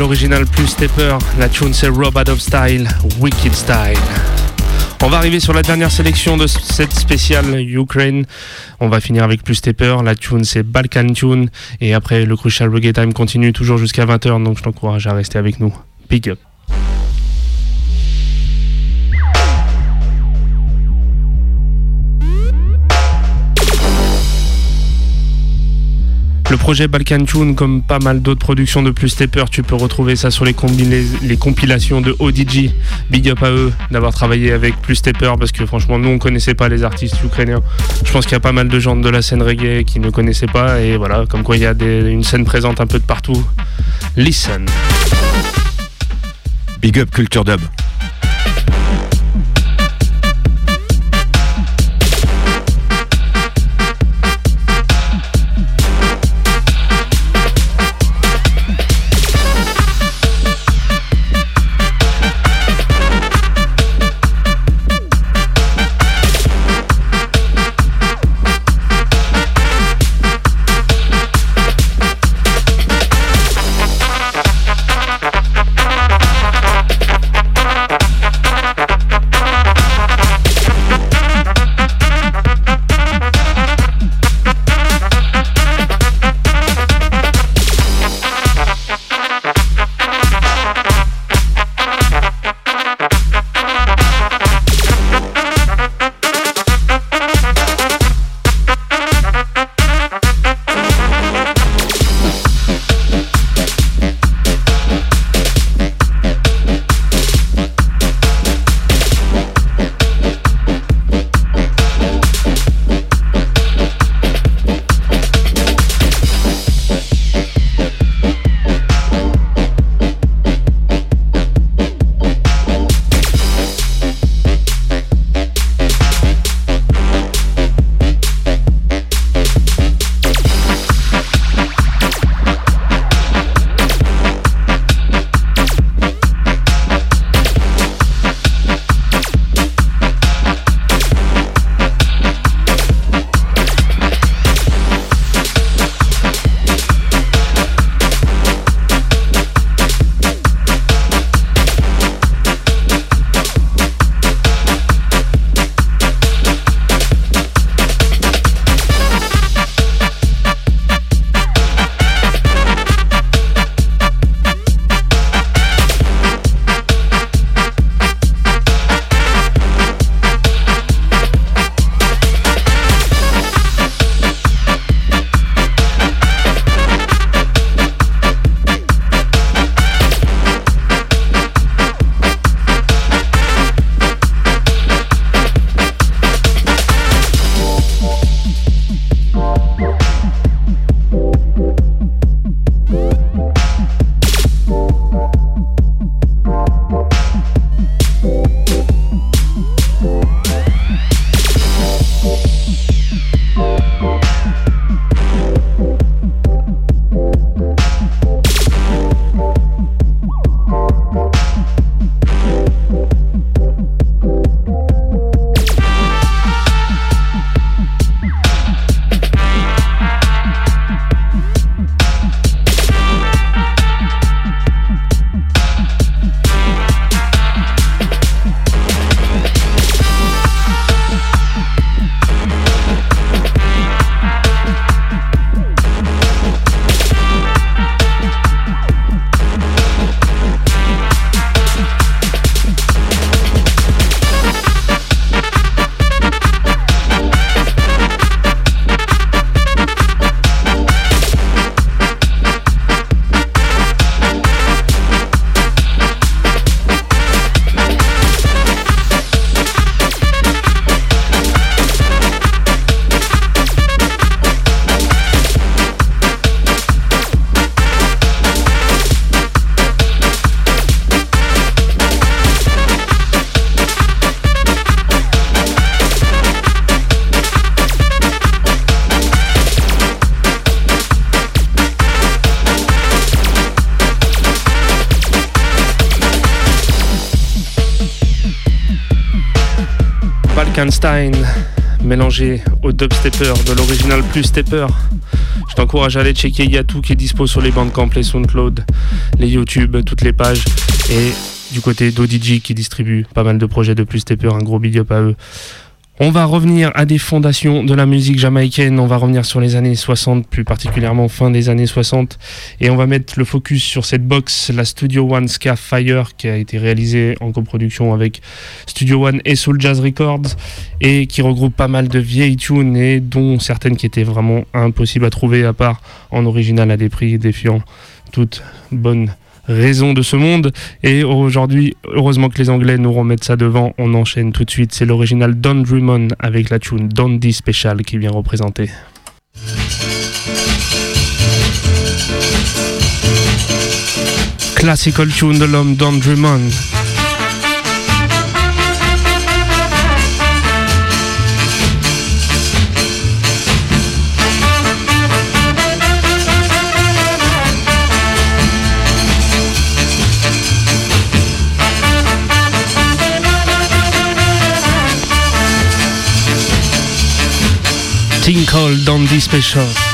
L'original plus Stepper. La tune c'est of Style, Wicked Style. On va arriver sur la dernière sélection de cette spéciale Ukraine. On va finir avec plus Stepper. La tune c'est Balkan Tune. Et après le Crucial Reggae Time continue toujours jusqu'à 20h. Donc je t'encourage à rester avec nous. Big up. Projet Balkan Tune, comme pas mal d'autres productions de Plus Stepper, tu peux retrouver ça sur les, compilations de ODG. Big up à eux d'avoir travaillé avec Plus Stepper parce que franchement, nous on connaissait pas les artistes ukrainiens. Je pense qu'il y a pas mal de gens de la scène reggae qui ne connaissaient pas et voilà, comme quoi il y a une scène présente un peu de partout. Listen. Big up Culture Dub. Au de l'original plus stepper. Je t'encourage à aller checker Yatou qui est dispo sur les bandcamp, les SoundCloud, les YouTube, toutes les pages. Et du côté d'ODG qui distribue pas mal de projets de plus stepper, un gros big up à eux. On va revenir à des fondations de la musique jamaïcaine, on va revenir sur les années 60, plus particulièrement fin des années 60, et on va mettre le focus sur cette box, la Studio One Ska Fire, qui a été réalisée en coproduction avec Studio One et Soul Jazz Records, et qui regroupe pas mal de vieilles tunes, et dont certaines qui étaient vraiment impossibles à trouver, à part en original à des prix défiant toute bonne raison de ce monde. Et aujourd'hui, heureusement que les Anglais nous remettent ça devant, on enchaîne tout de suite. C'est l'original Don Drummond avec la tune Dundee Special qui vient représenter. Classical tune de l'homme Don Drummond. Tinkle Dundee Special.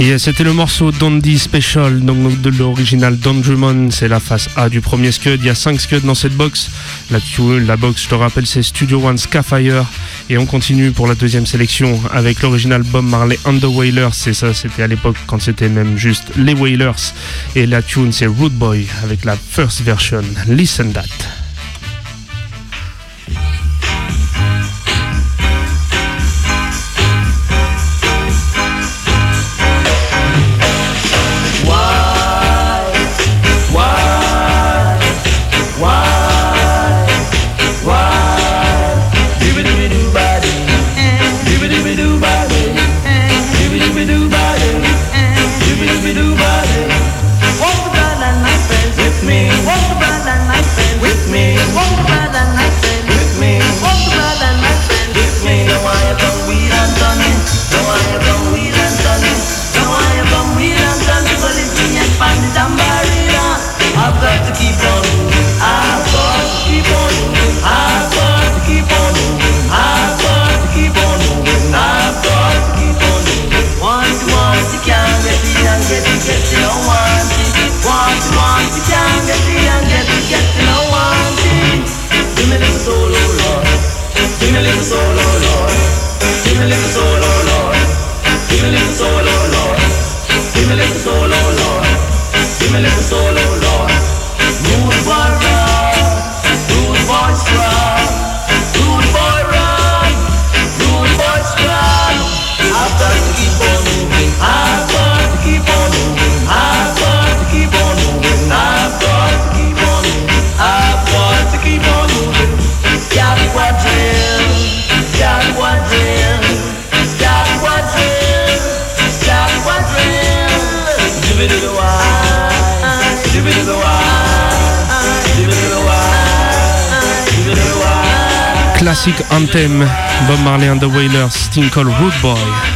Et c'était le morceau Dundee Special, donc de l'original Don c'est la face A du premier Scud. Il y a 5 Scuds dans cette box. La, la box, je te rappelle, c'est Studio One Scafire. Et on continue pour la deuxième sélection avec l'original Bob Marley and the Wailers. C'est ça, c'était à l'époque quand c'était même juste les Wailers. Et la tune, c'est Root Boy avec la first version. Listen that. Classic Anthem, Bob Marley and the Wailers, Sting Called Boy.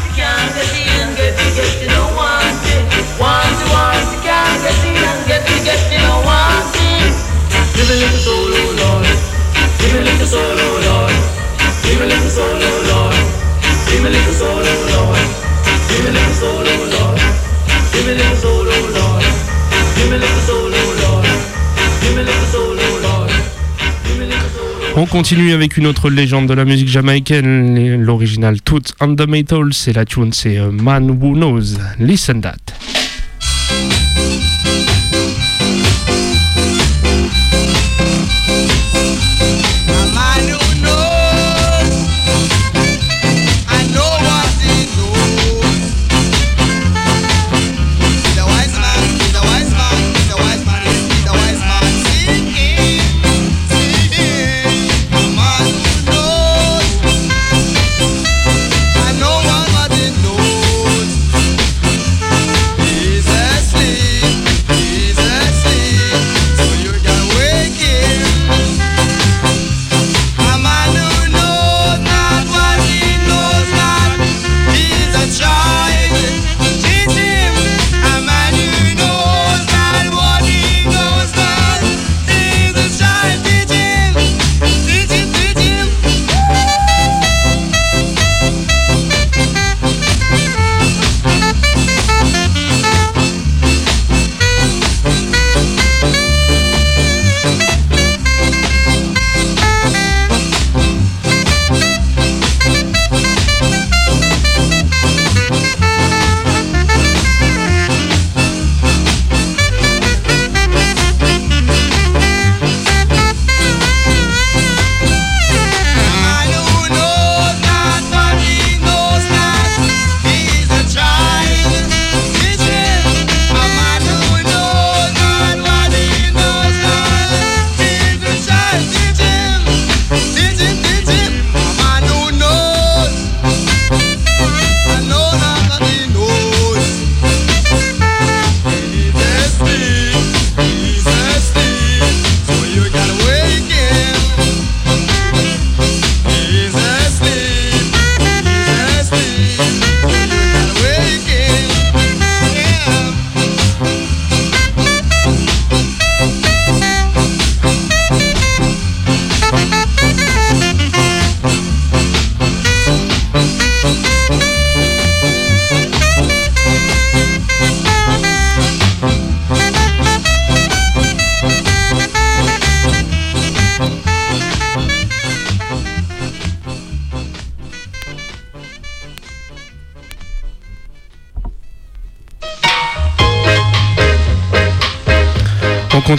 On continue avec une autre légende de la musique jamaïcaine, l'original Toots and the Metal, c'est la tune, c'est euh, Man Who Knows. Listen that.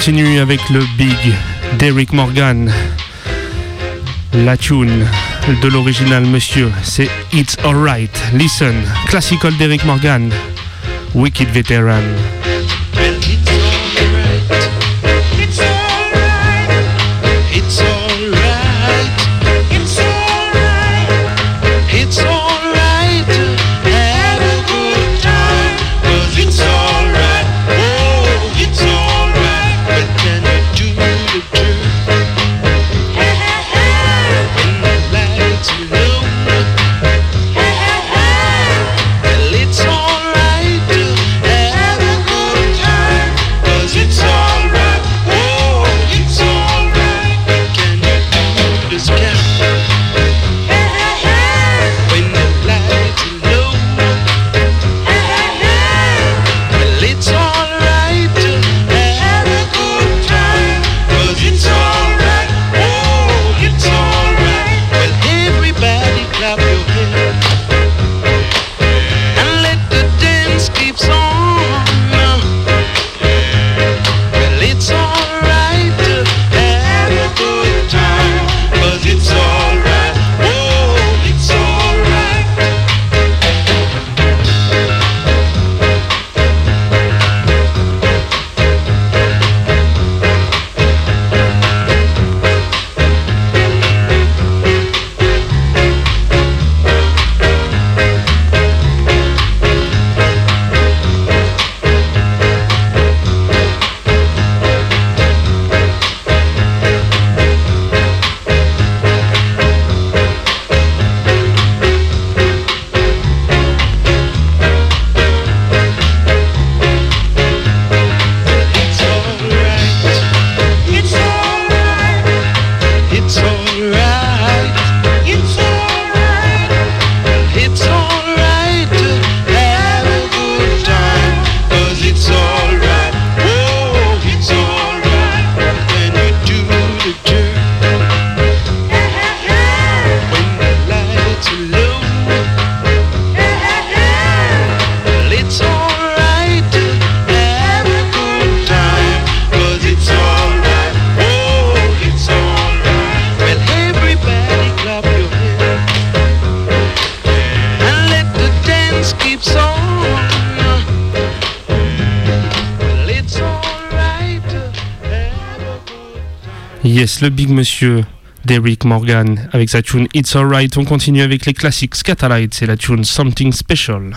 continue avec le big d'Eric Morgan. La tune de l'original monsieur, c'est It's Alright, Listen, classical d'Eric Morgan, Wicked Veteran. Yes, le big monsieur d'Eric Morgan avec sa tune It's Alright. On continue avec les classiques Scatalites et la tune Something Special.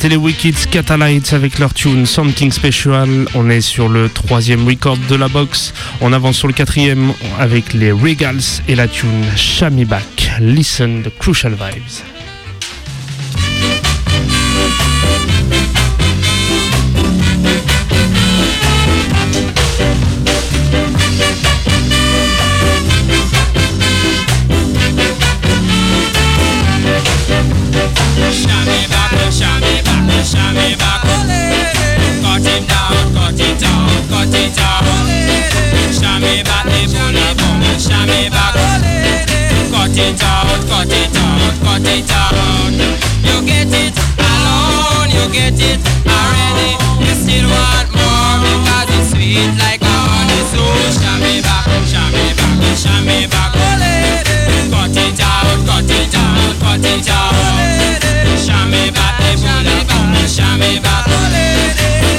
C'était les Wicked avec leur tune Something Special. On est sur le troisième record de la box. On avance sur le quatrième avec les Regals et la tune Shami Back. Listen the Crucial Vibes. Cut it out, cut it out. You get it alone, you get it already. You still want more because it's sweet like honey. So shami back, shami back, shami back. Cut it out, cut it out, cut it out. Shami back, the bully bum, shami back.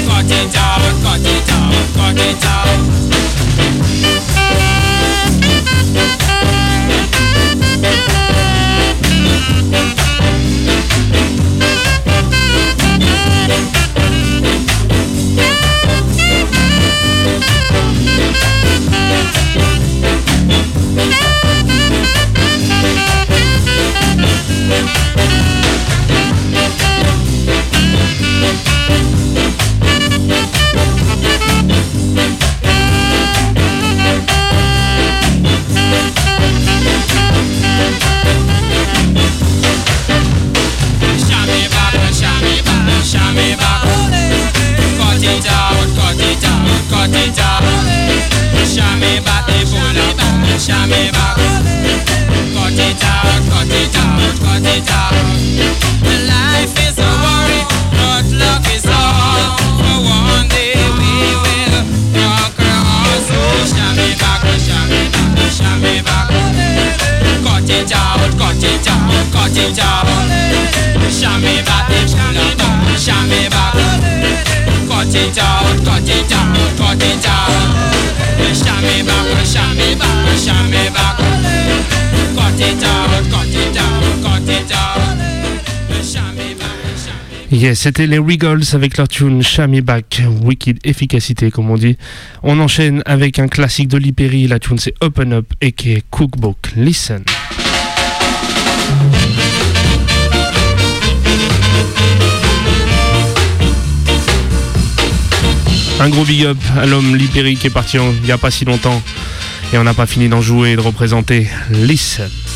Cut it out, cut it out, cut it out. Yes, c'était les Wiggles avec leur tune Shammy Back, Wicked Efficacité comme on dit. On enchaîne avec un classique de l'Hyperi, la tune c'est Open Up et qui est Cookbook. Listen. Un gros big up à l'homme libérique qui est parti il n'y a pas si longtemps. Et on n'a pas fini d'en jouer et de représenter Lissette.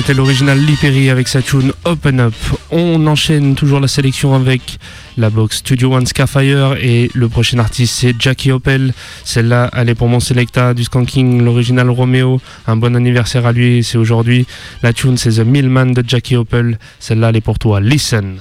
c'était l'original Lipéry avec sa tune Open Up. On enchaîne toujours la sélection avec la box Studio One Scarfire et le prochain artiste c'est Jackie Opel. Celle-là, elle est pour mon selecta du Skanking, l'original Romeo. Un bon anniversaire à lui, c'est aujourd'hui. La tune c'est The Millman de Jackie Opel. Celle-là, elle est pour toi. Listen.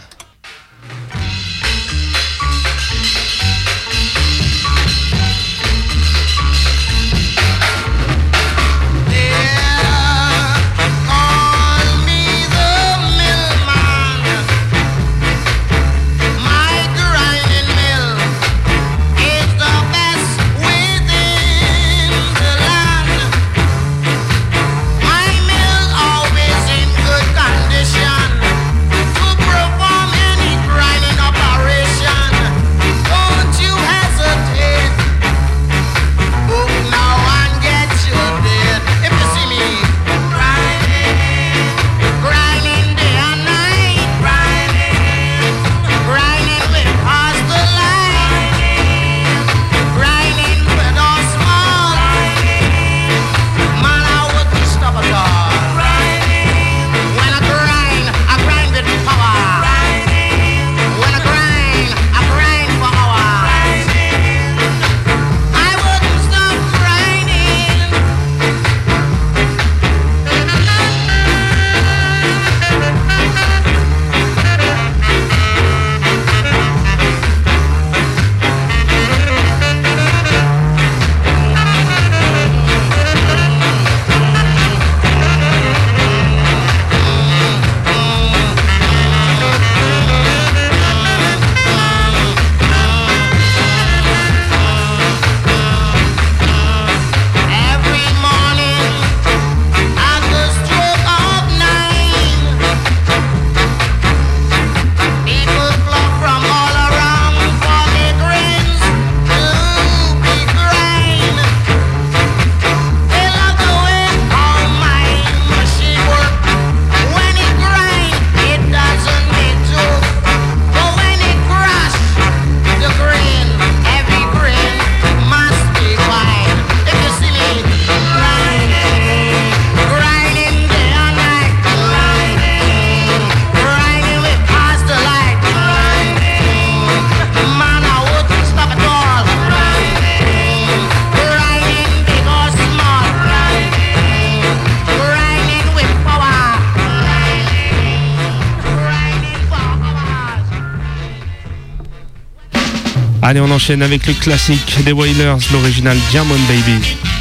Allez, on enchaîne avec le classique des Wailers, l'original Diamond Baby.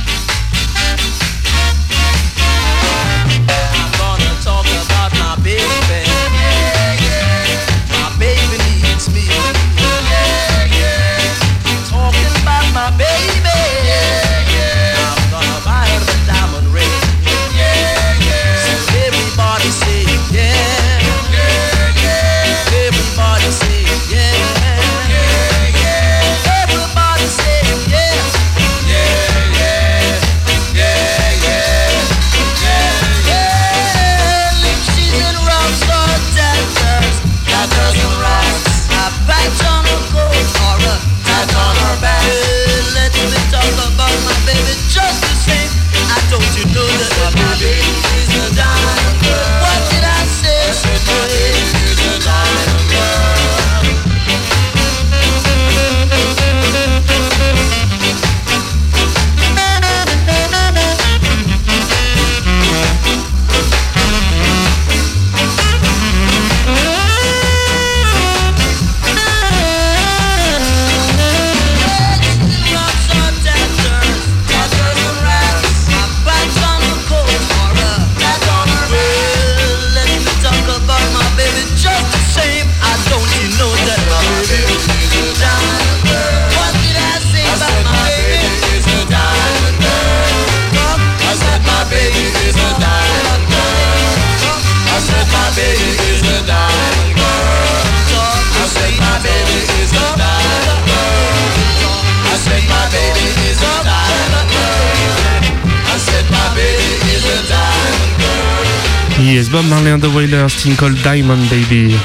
Yes, Bob Marley and the Wailers, Cold Diamond Baby.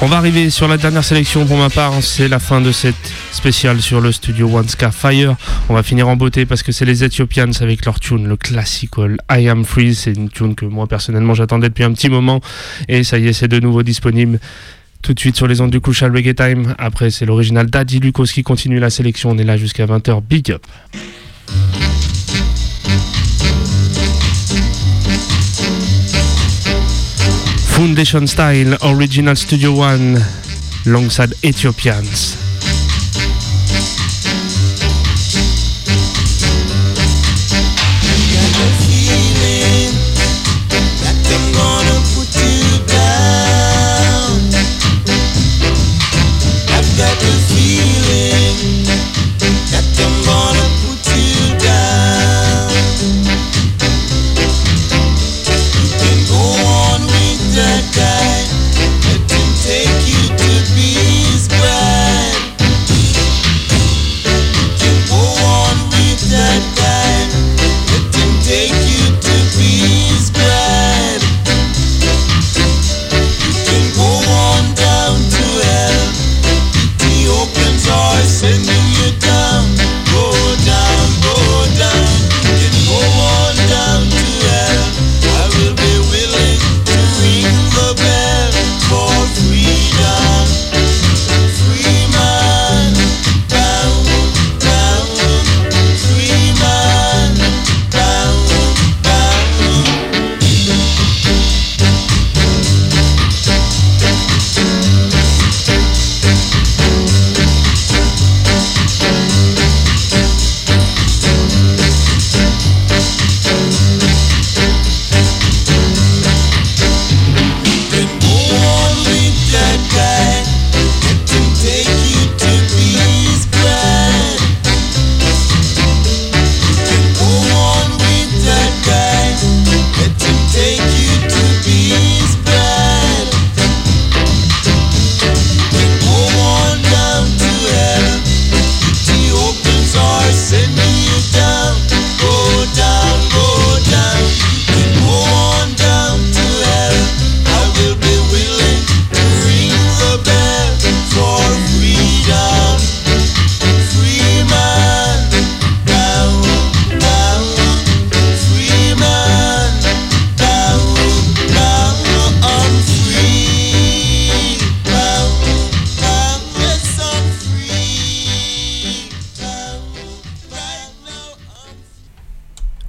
On va arriver sur la dernière sélection pour ma part, c'est la fin de cette spéciale sur le studio One Scar Fire. On va finir en beauté parce que c'est les Ethiopians avec leur tune, le classical I Am Free. C'est une tune que moi personnellement j'attendais depuis un petit moment et ça y est, c'est de nouveau disponible. Tout de suite sur les ondes du Kushal Reggae Time. Après, c'est l'original Daddy Lucas qui continue la sélection. On est là jusqu'à 20h. Big up! Foundation Style Original Studio One alongside Ethiopians.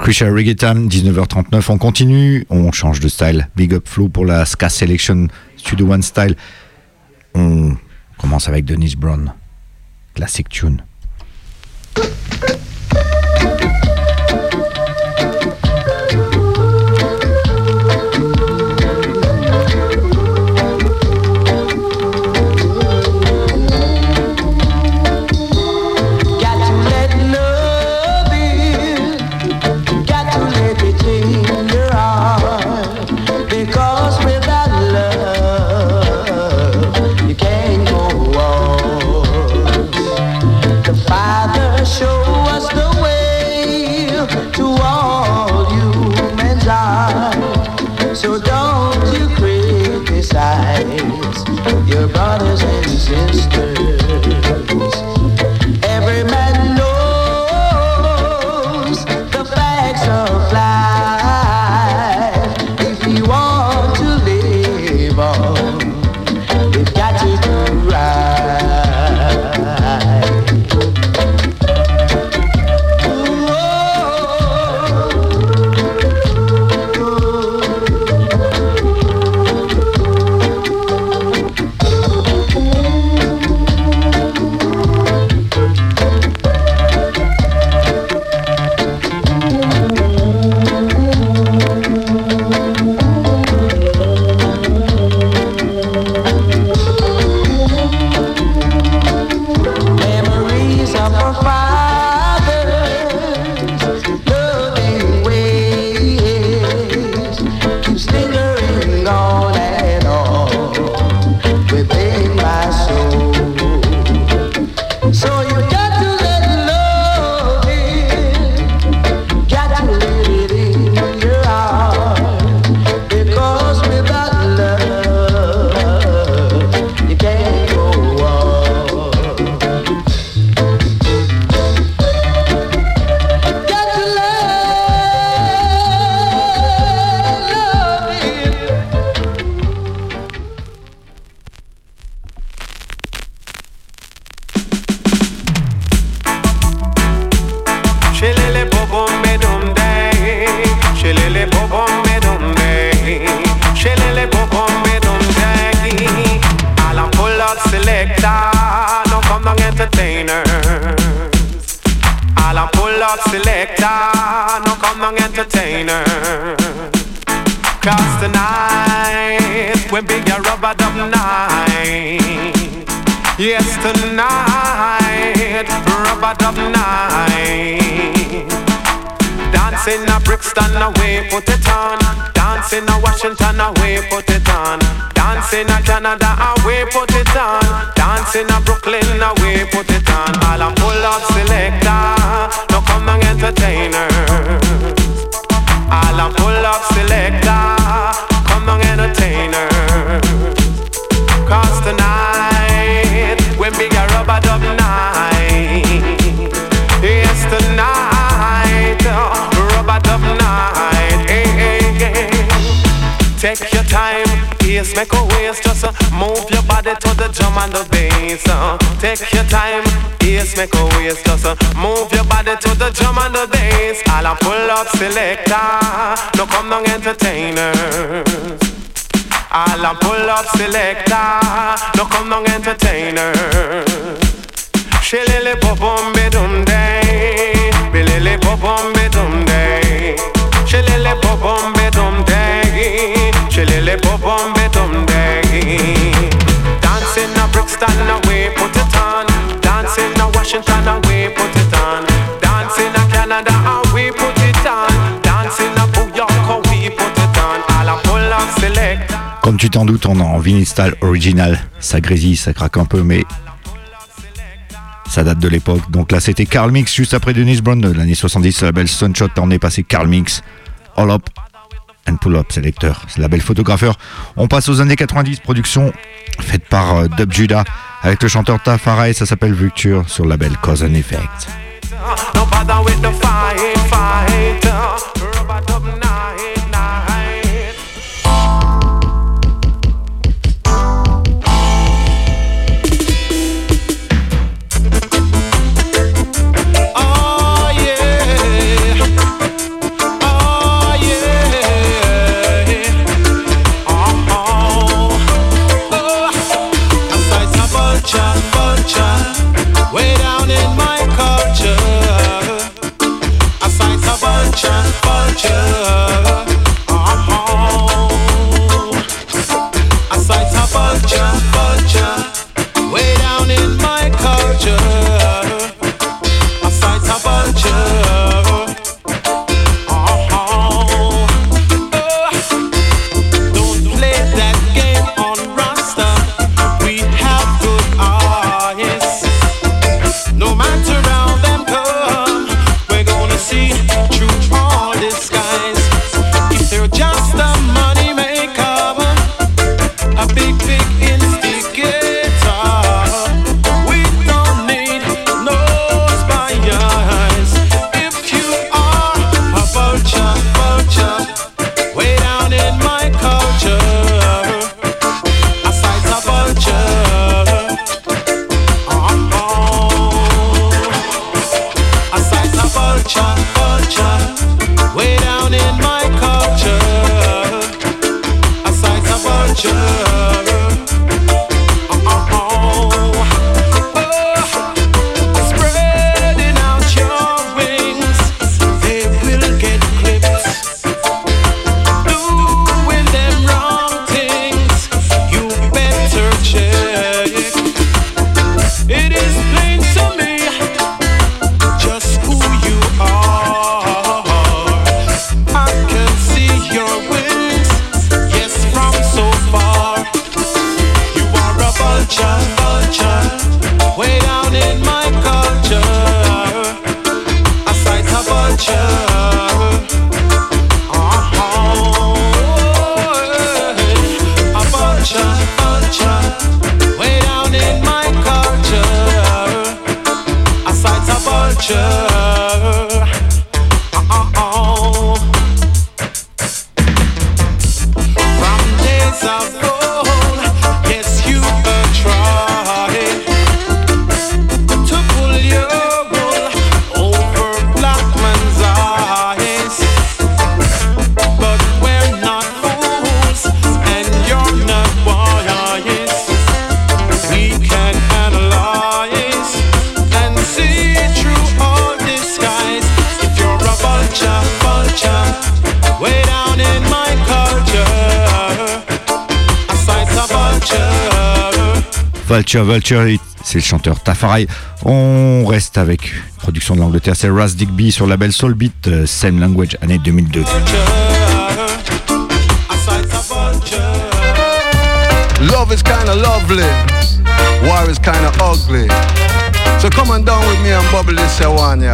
Crucial Reggae Time, 19h39. On continue, on change de style. Big Up Flow pour la Ska Selection Studio One Style. On commence avec Denise Brown, classic tune. I'm selector, no come down entertainers. Cause tonight, when big a rubber dub night. Yes, tonight, rubber dub night. Dancing a Brixton away, put it on. Dancing a Washington away, put it on. Dancing a Canada away, put it on. Dancing a Brooklyn away, put it on. All I'm full of selector, entertainers. All I'm full of selector, come and entertainers. Cause tonight, when big a rubber dub night. Yes, tonight, uh, rubber dub night. Hey, hey, hey. Take your time, yes, make a waste. Just uh, move your body to the drum and the bass. uh. Take your time, yes, make a waste. Just uh, move your body to the drum and the bass. All I'm full of selector, no come down entertainers. All I'm full of selector, no come down entertainers. Shilele popom bedum day, bilele popom bedum day. Shilele popom bedum day, shilele popom bedum day. Dancing a Brixton on. Comme tu t'en doutes, on est en vinyl style original. Ça grésille, ça craque un peu, mais ça date de l'époque. Donc là, c'était Carl Mix juste après Dennis Brown de l'année 70. La belle Sunshot, on est passé Carl Mix, All Up and Pull Up Selector. C'est la belle photographeur. On passe aux années 90, production faite par euh, Dub Judah avec le chanteur Tafara et ça s'appelle Vulture sur le label Cause and Effect. Vulture, Vulture, c'est le chanteur Tafari. On reste avec production de l'Angleterre, c'est Raz Digby sur le label Soulbeat, euh, Same Language, année 2002. Love is kinda lovely, war is kinda ugly. So come on down with me and bubble this one, yeah.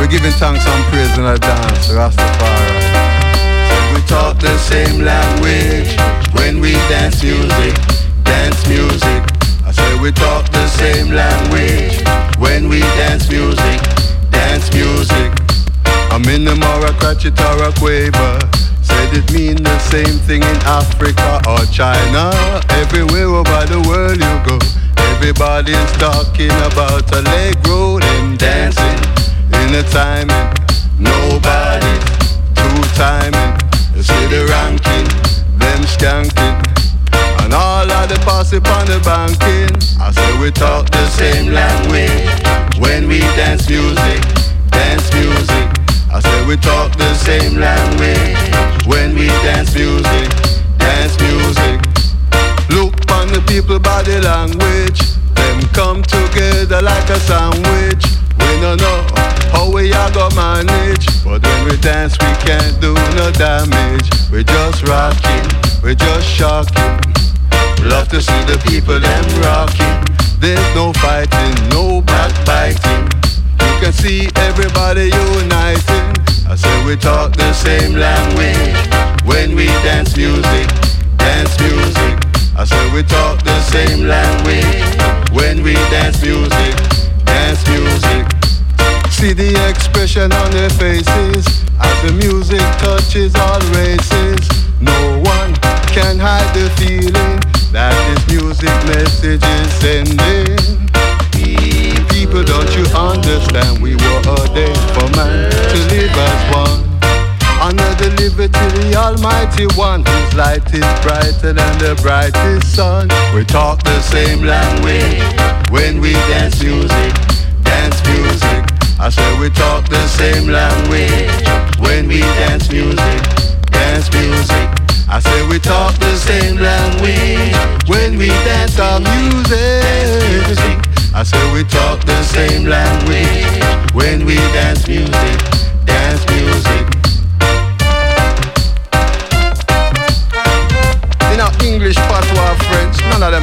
We're giving thanks and praise in a dance, Rastafari. We talk the same language when we dance music, dance music. We talk the same language when we dance music, dance music. I'm in the Cratchit or a Quaver. Said it mean the same thing in Africa or China. Everywhere over the world you go. Everybody's talking about a leg roll and dancing in the timing. Nobody two timing. See the ranking, them skanking. The posse on the banking. I say we talk the same language when we dance music, dance music. I say we talk the Same language when we dance music, dance music. Look on the people body language. Them come together like a sandwich. We don't know how we are gonna manage. But when we dance, we can't do no damage. We just rocking, we just shocking. Love to see the people them rocking. There's no fighting, no backbiting. You can see everybody uniting. I say we talk the Same language when we dance music, dance music. I say we talk the Same language when we dance music, dance music. See the expression on their faces as the music touches all races. No one can hide the feeling that this music message is sending. People, don't you understand? We were ordained for man to live as one. Honor the liberty, the Almighty One, whose light is brighter than the brightest sun. We talk the same language when we dance music, dance music. I say we talk the same language when we dance music. I say we talk the same language when we dance our music. I say we talk the same language when we dance music, dance music. In our English patois French, none of them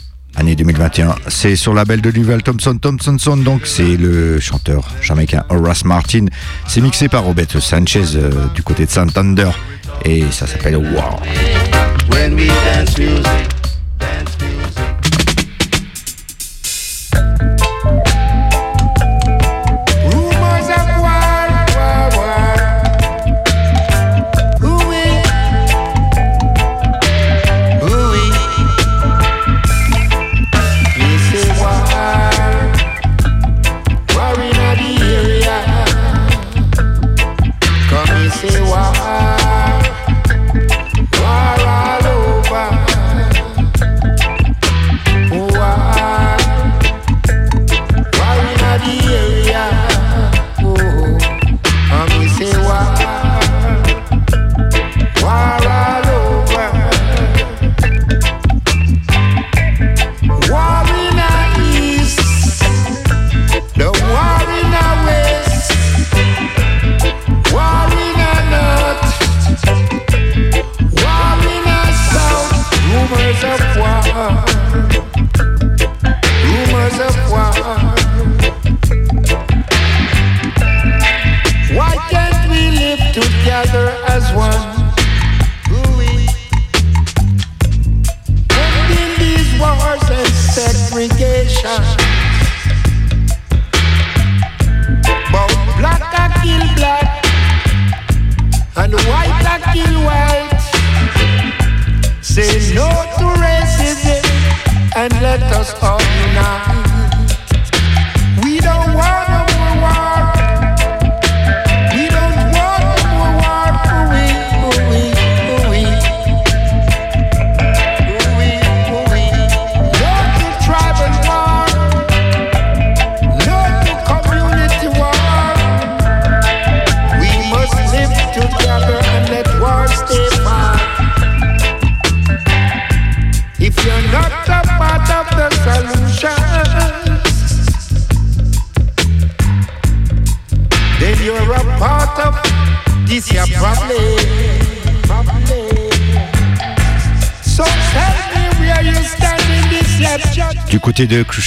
année 2021. C'est sur la label de Duval Thompson Thompson, donc c'est le chanteur jamaïcain Horace Martin. C'est mixé par Roberto Sanchez euh, du côté de Santander et ça s'appelle Wow.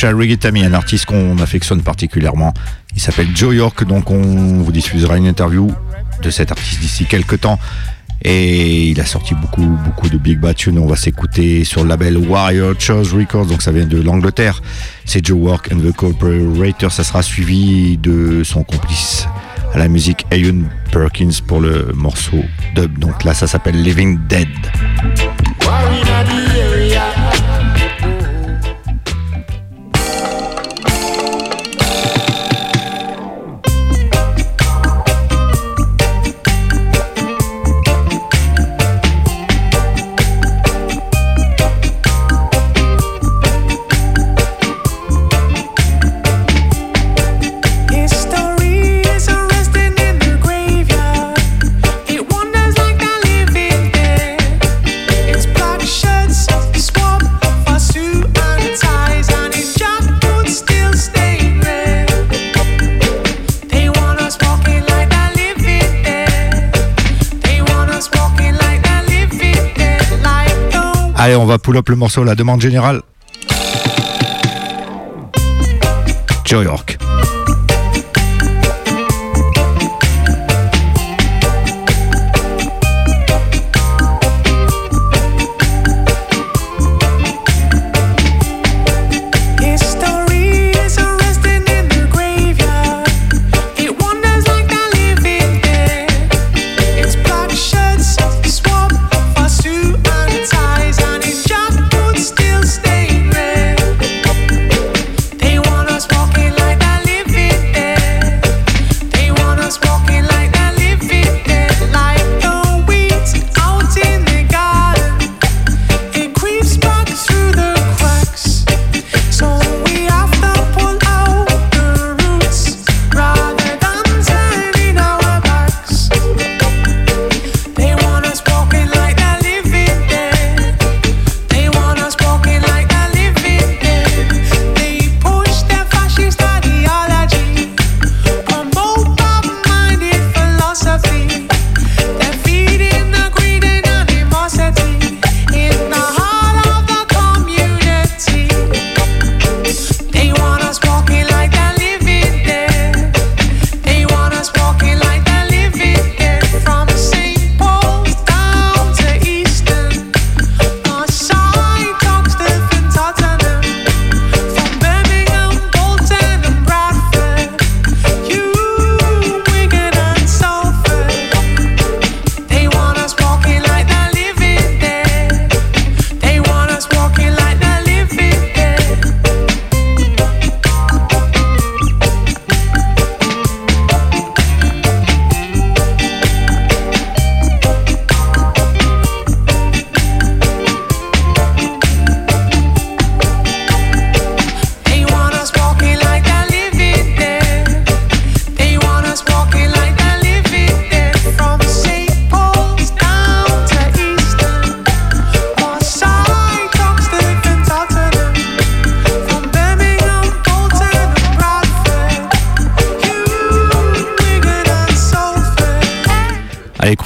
Reggae Tammy, un artiste qu'on affectionne particulièrement, il s'appelle Joe York, donc on vous diffusera une interview de cet artiste d'ici quelques temps. Et il a sorti beaucoup, beaucoup de big bad tunes. On va s'écouter sur le label Warrior Chose Records, donc ça vient de l'Angleterre. C'est Joe York and the Corporator. Ça sera suivi de son complice à la musique, Ayun Perkins, pour le morceau dub. Donc là, ça s'appelle Living Dead. Allez, on va pull up le morceau, la demande générale. Joe York.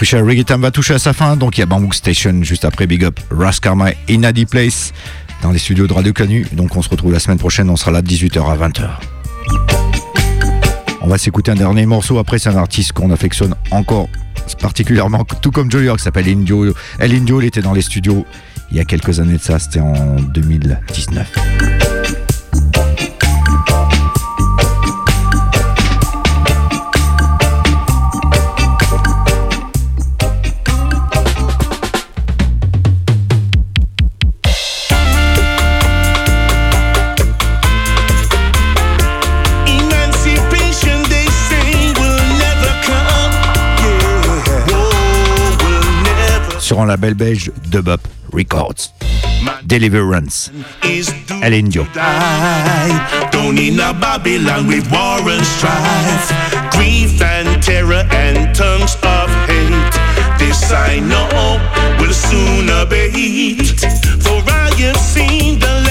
Crucial Reggae va toucher à sa fin. Donc il y a Bamboo Station juste après Big Up, Ras Karma, Inadi Place dans les studios de Radio Canu. Donc on se retrouve la semaine prochaine. On sera là de 18h à 20h. On va s'écouter un dernier morceau. Après, c'est un artiste qu'on affectionne encore particulièrement, tout comme Joe York, s'appelle Indio. El Indio, il était dans les studios il y a quelques années de ça. C'était en 2019. Un label belge, Dub Up Records. Deliverance. is El Indio. Don't need no Babylon with war and strife, grief and terror and tongues of hate. This I know will soon abate. For I have seen the